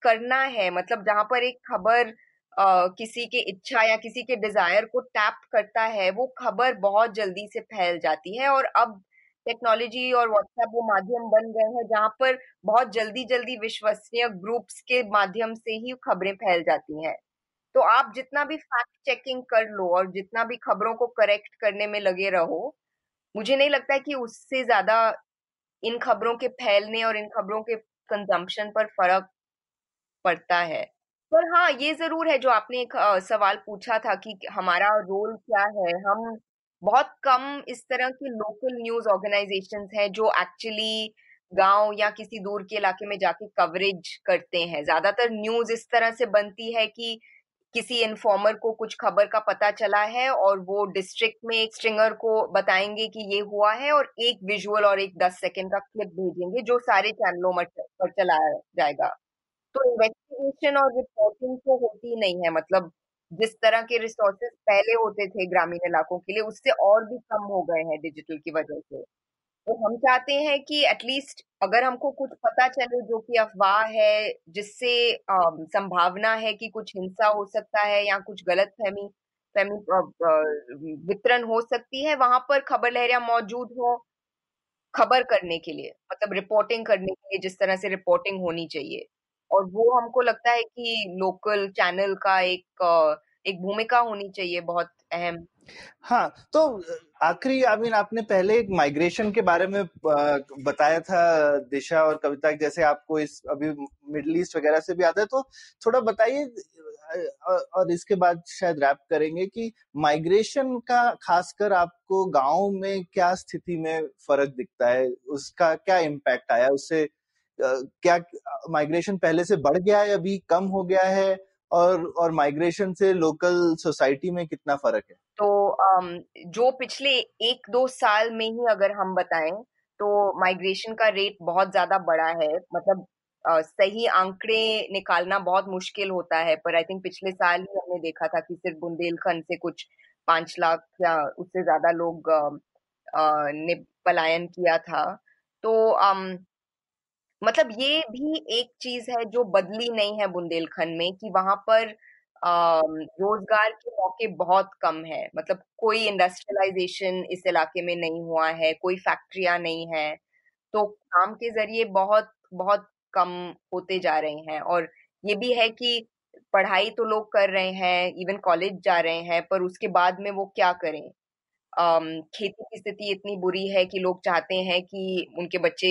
C: करना है मतलब जहाँ पर एक खबर किसी के इच्छा या किसी के डिज़ायर को टैप करता है, वो खबर बहुत जल्दी से फैल जाती है और अब टेक्नोलॉजी और व्हाट्सएप वो माध्यम बन गए हैं जहाँ पर बहुत जल्दी जल्दी विश्वसनीय ग्रुप्स के माध्यम से ही खबरें फैल जाती हैं। तो आप जितना भी फैक्ट चेकिंग कर लो और जितना भी खबरों को करेक्ट करने में लगे रहो, मुझे नहीं लगता है कि उससे ज़्यादा इन खबरों के फैलने और इन खबरों के कंजम्पशन पर फ़र्क पड़ता है। पर हाँ ये ज़रूर है जो आपने एक सवाल पूछा था कि हमारा रोल क्या है। हम बहुत कम इस तरह की लोकल न्यूज़ ऑर्गेनाइजेशन हैं जो एक्चुअली गाँव या किसी दूर के इलाके में जाके कवरेज करते हैं। ज़्यादातर न्यूज़ इस तरह से बनती है कि किसी इन्फॉर्मर को कुछ खबर का पता चला है और वो डिस्ट्रिक्ट में एक स्ट्रिंगर को बताएँगे कि ये हुआ है और एक विजुअल और एक दस सेकेंड का क्लिप भेजेंगे जो सारे चैनलों पर चलाया जाएगा। तो इन्वेस्टिगेशन और रिपोर्टिंग तो होती नहीं है मतलब जिस तरह के रिसोर्सेज पहले होते थे ग्रामीण इलाकों के लिए, उससे और भी कम हो गए हैं डिजिटल की वजह से। तो हम चाहते हैं कि एटलीस्ट अगर हमको कुछ पता चले जो कि अफवाह है, जिससे संभावना है कि कुछ हिंसा हो सकता है या कुछ गलत फहमी फहमी वितरण हो सकती है, वहाँ पर खबर लहरिया मौजूद हो, खबर करने के लिए मतलब रिपोर्टिंग करने के लिए जिस तरह से रिपोर्टिंग होनी चाहिए। और वो हमको लगता है कि लोकल चैनल का एक एक भूमिका होनी चाहिए बहुत अहम।
B: हाँ तो आखिरी आई मीन आपने पहले एक माइग्रेशन के बारे में बताया था दिशा और कविता, जैसे आपको इस, अभी मिडल ईस्ट वगैरह से भी आता है तो थोड़ा बताइए और इसके बाद शायद रैप करेंगे कि माइग्रेशन का खासकर आपको गाँव में क्या स्थिति में फ़र्क दिखता है? उसका क्या इम्पैक्ट आया? उससे क्या माइग्रेशन पहले से बढ़ गया है अभी कम हो गया है? और और माइग्रेशन से लोकल सोसाइटी में कितना फ़र्क है?
C: तो जो पिछले एक दो साल में ही अगर हम बताएँ तो माइग्रेशन का रेट बहुत ज़्यादा बढ़ा है। मतलब सही आंकड़े निकालना बहुत मुश्किल होता है, पर आई थिंक पिछले साल ही हमने देखा था कि सिर्फ़ बुंदेलखंड से कुछ पाँच लाख या उससे ज़्यादा लोग ने पलायन किया था। तो मतलब ये भी एक चीज़ है जो बदली नहीं है बुंदेलखंड में कि वहाँ पर रोज़गार के मौके बहुत कम है। मतलब कोई इंडस्ट्रियलाइजेशन इस इलाके में नहीं हुआ है, कोई फैक्ट्रियाँ नहीं है तो काम के ज़रिए बहुत बहुत कम होते जा रहे हैं। और ये भी है कि पढ़ाई तो लोग कर रहे हैं इवन कॉलेज जा रहे हैं, पर उसके बाद में वो क्या करें? खेती की स्थिति इतनी बुरी है कि लोग चाहते हैं कि उनके बच्चे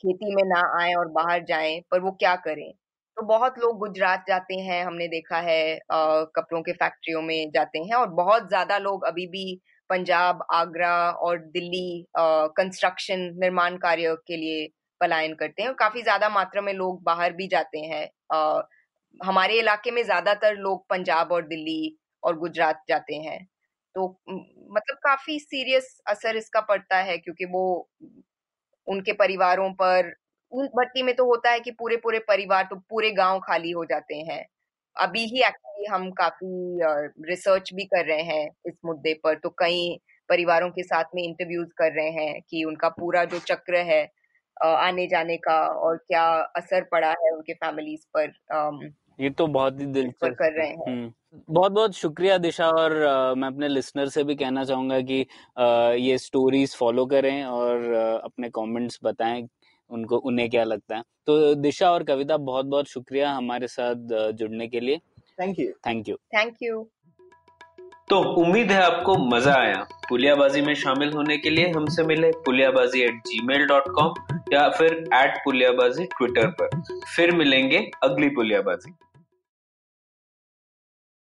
C: खेती में ना आए और बाहर जाएँ पर वो क्या करें? तो बहुत लोग गुजरात जाते हैं हमने देखा है आ, कपड़ों के फैक्ट्रियों में जाते हैं और बहुत ज़्यादा लोग अभी भी पंजाब आगरा और दिल्ली कंस्ट्रक्शन निर्माण कार्य के लिए पलायन करते हैं और काफ़ी ज़्यादा मात्रा में लोग बाहर भी जाते हैं। आ, हमारे इलाके में ज़्यादातर लोग पंजाब और दिल्ली और गुजरात जाते हैं। तो मतलब काफ़ी सीरियस असर इसका पड़ता है क्योंकि वो उनके परिवारों पर, उन भट्टी में तो होता है कि पूरे पूरे परिवार तो पूरे गाँव खाली हो जाते हैं। अभी ही एक्चुअली हम काफ़ी रिसर्च भी कर रहे हैं इस मुद्दे पर तो कई परिवारों के साथ में इंटरव्यूज़ कर रहे हैं कि उनका पूरा जो चक्र है आने जाने का और क्या असर पड़ा है उनके फैमिलीज़ पर
A: ये तो बहुत ही दिलचस्प कर रहे हैं। हम्म। बहुत बहुत शुक्रिया दिशा और आ, मैं अपने लिसनर से भी कहना चाहूँगा कि आ, ये स्टोरीज फॉलो करें और आ, अपने कमेंट्स बताएँ उनको उन्हें क्या लगता है। तो दिशा और कविता बहुत बहुत शुक्रिया हमारे साथ जुड़ने के लिए।
B: Thank you
A: thank you
C: thank you
E: तो उम्मीद है आपको मज़ा आया। पुलियाबाजी में शामिल होने के लिए हमसे मिले Puliyabaazi at gmail dot com या फिर एट पुलियाबाजी ट्विटर पर। फिर मिलेंगे अगली पुलियाबाजी।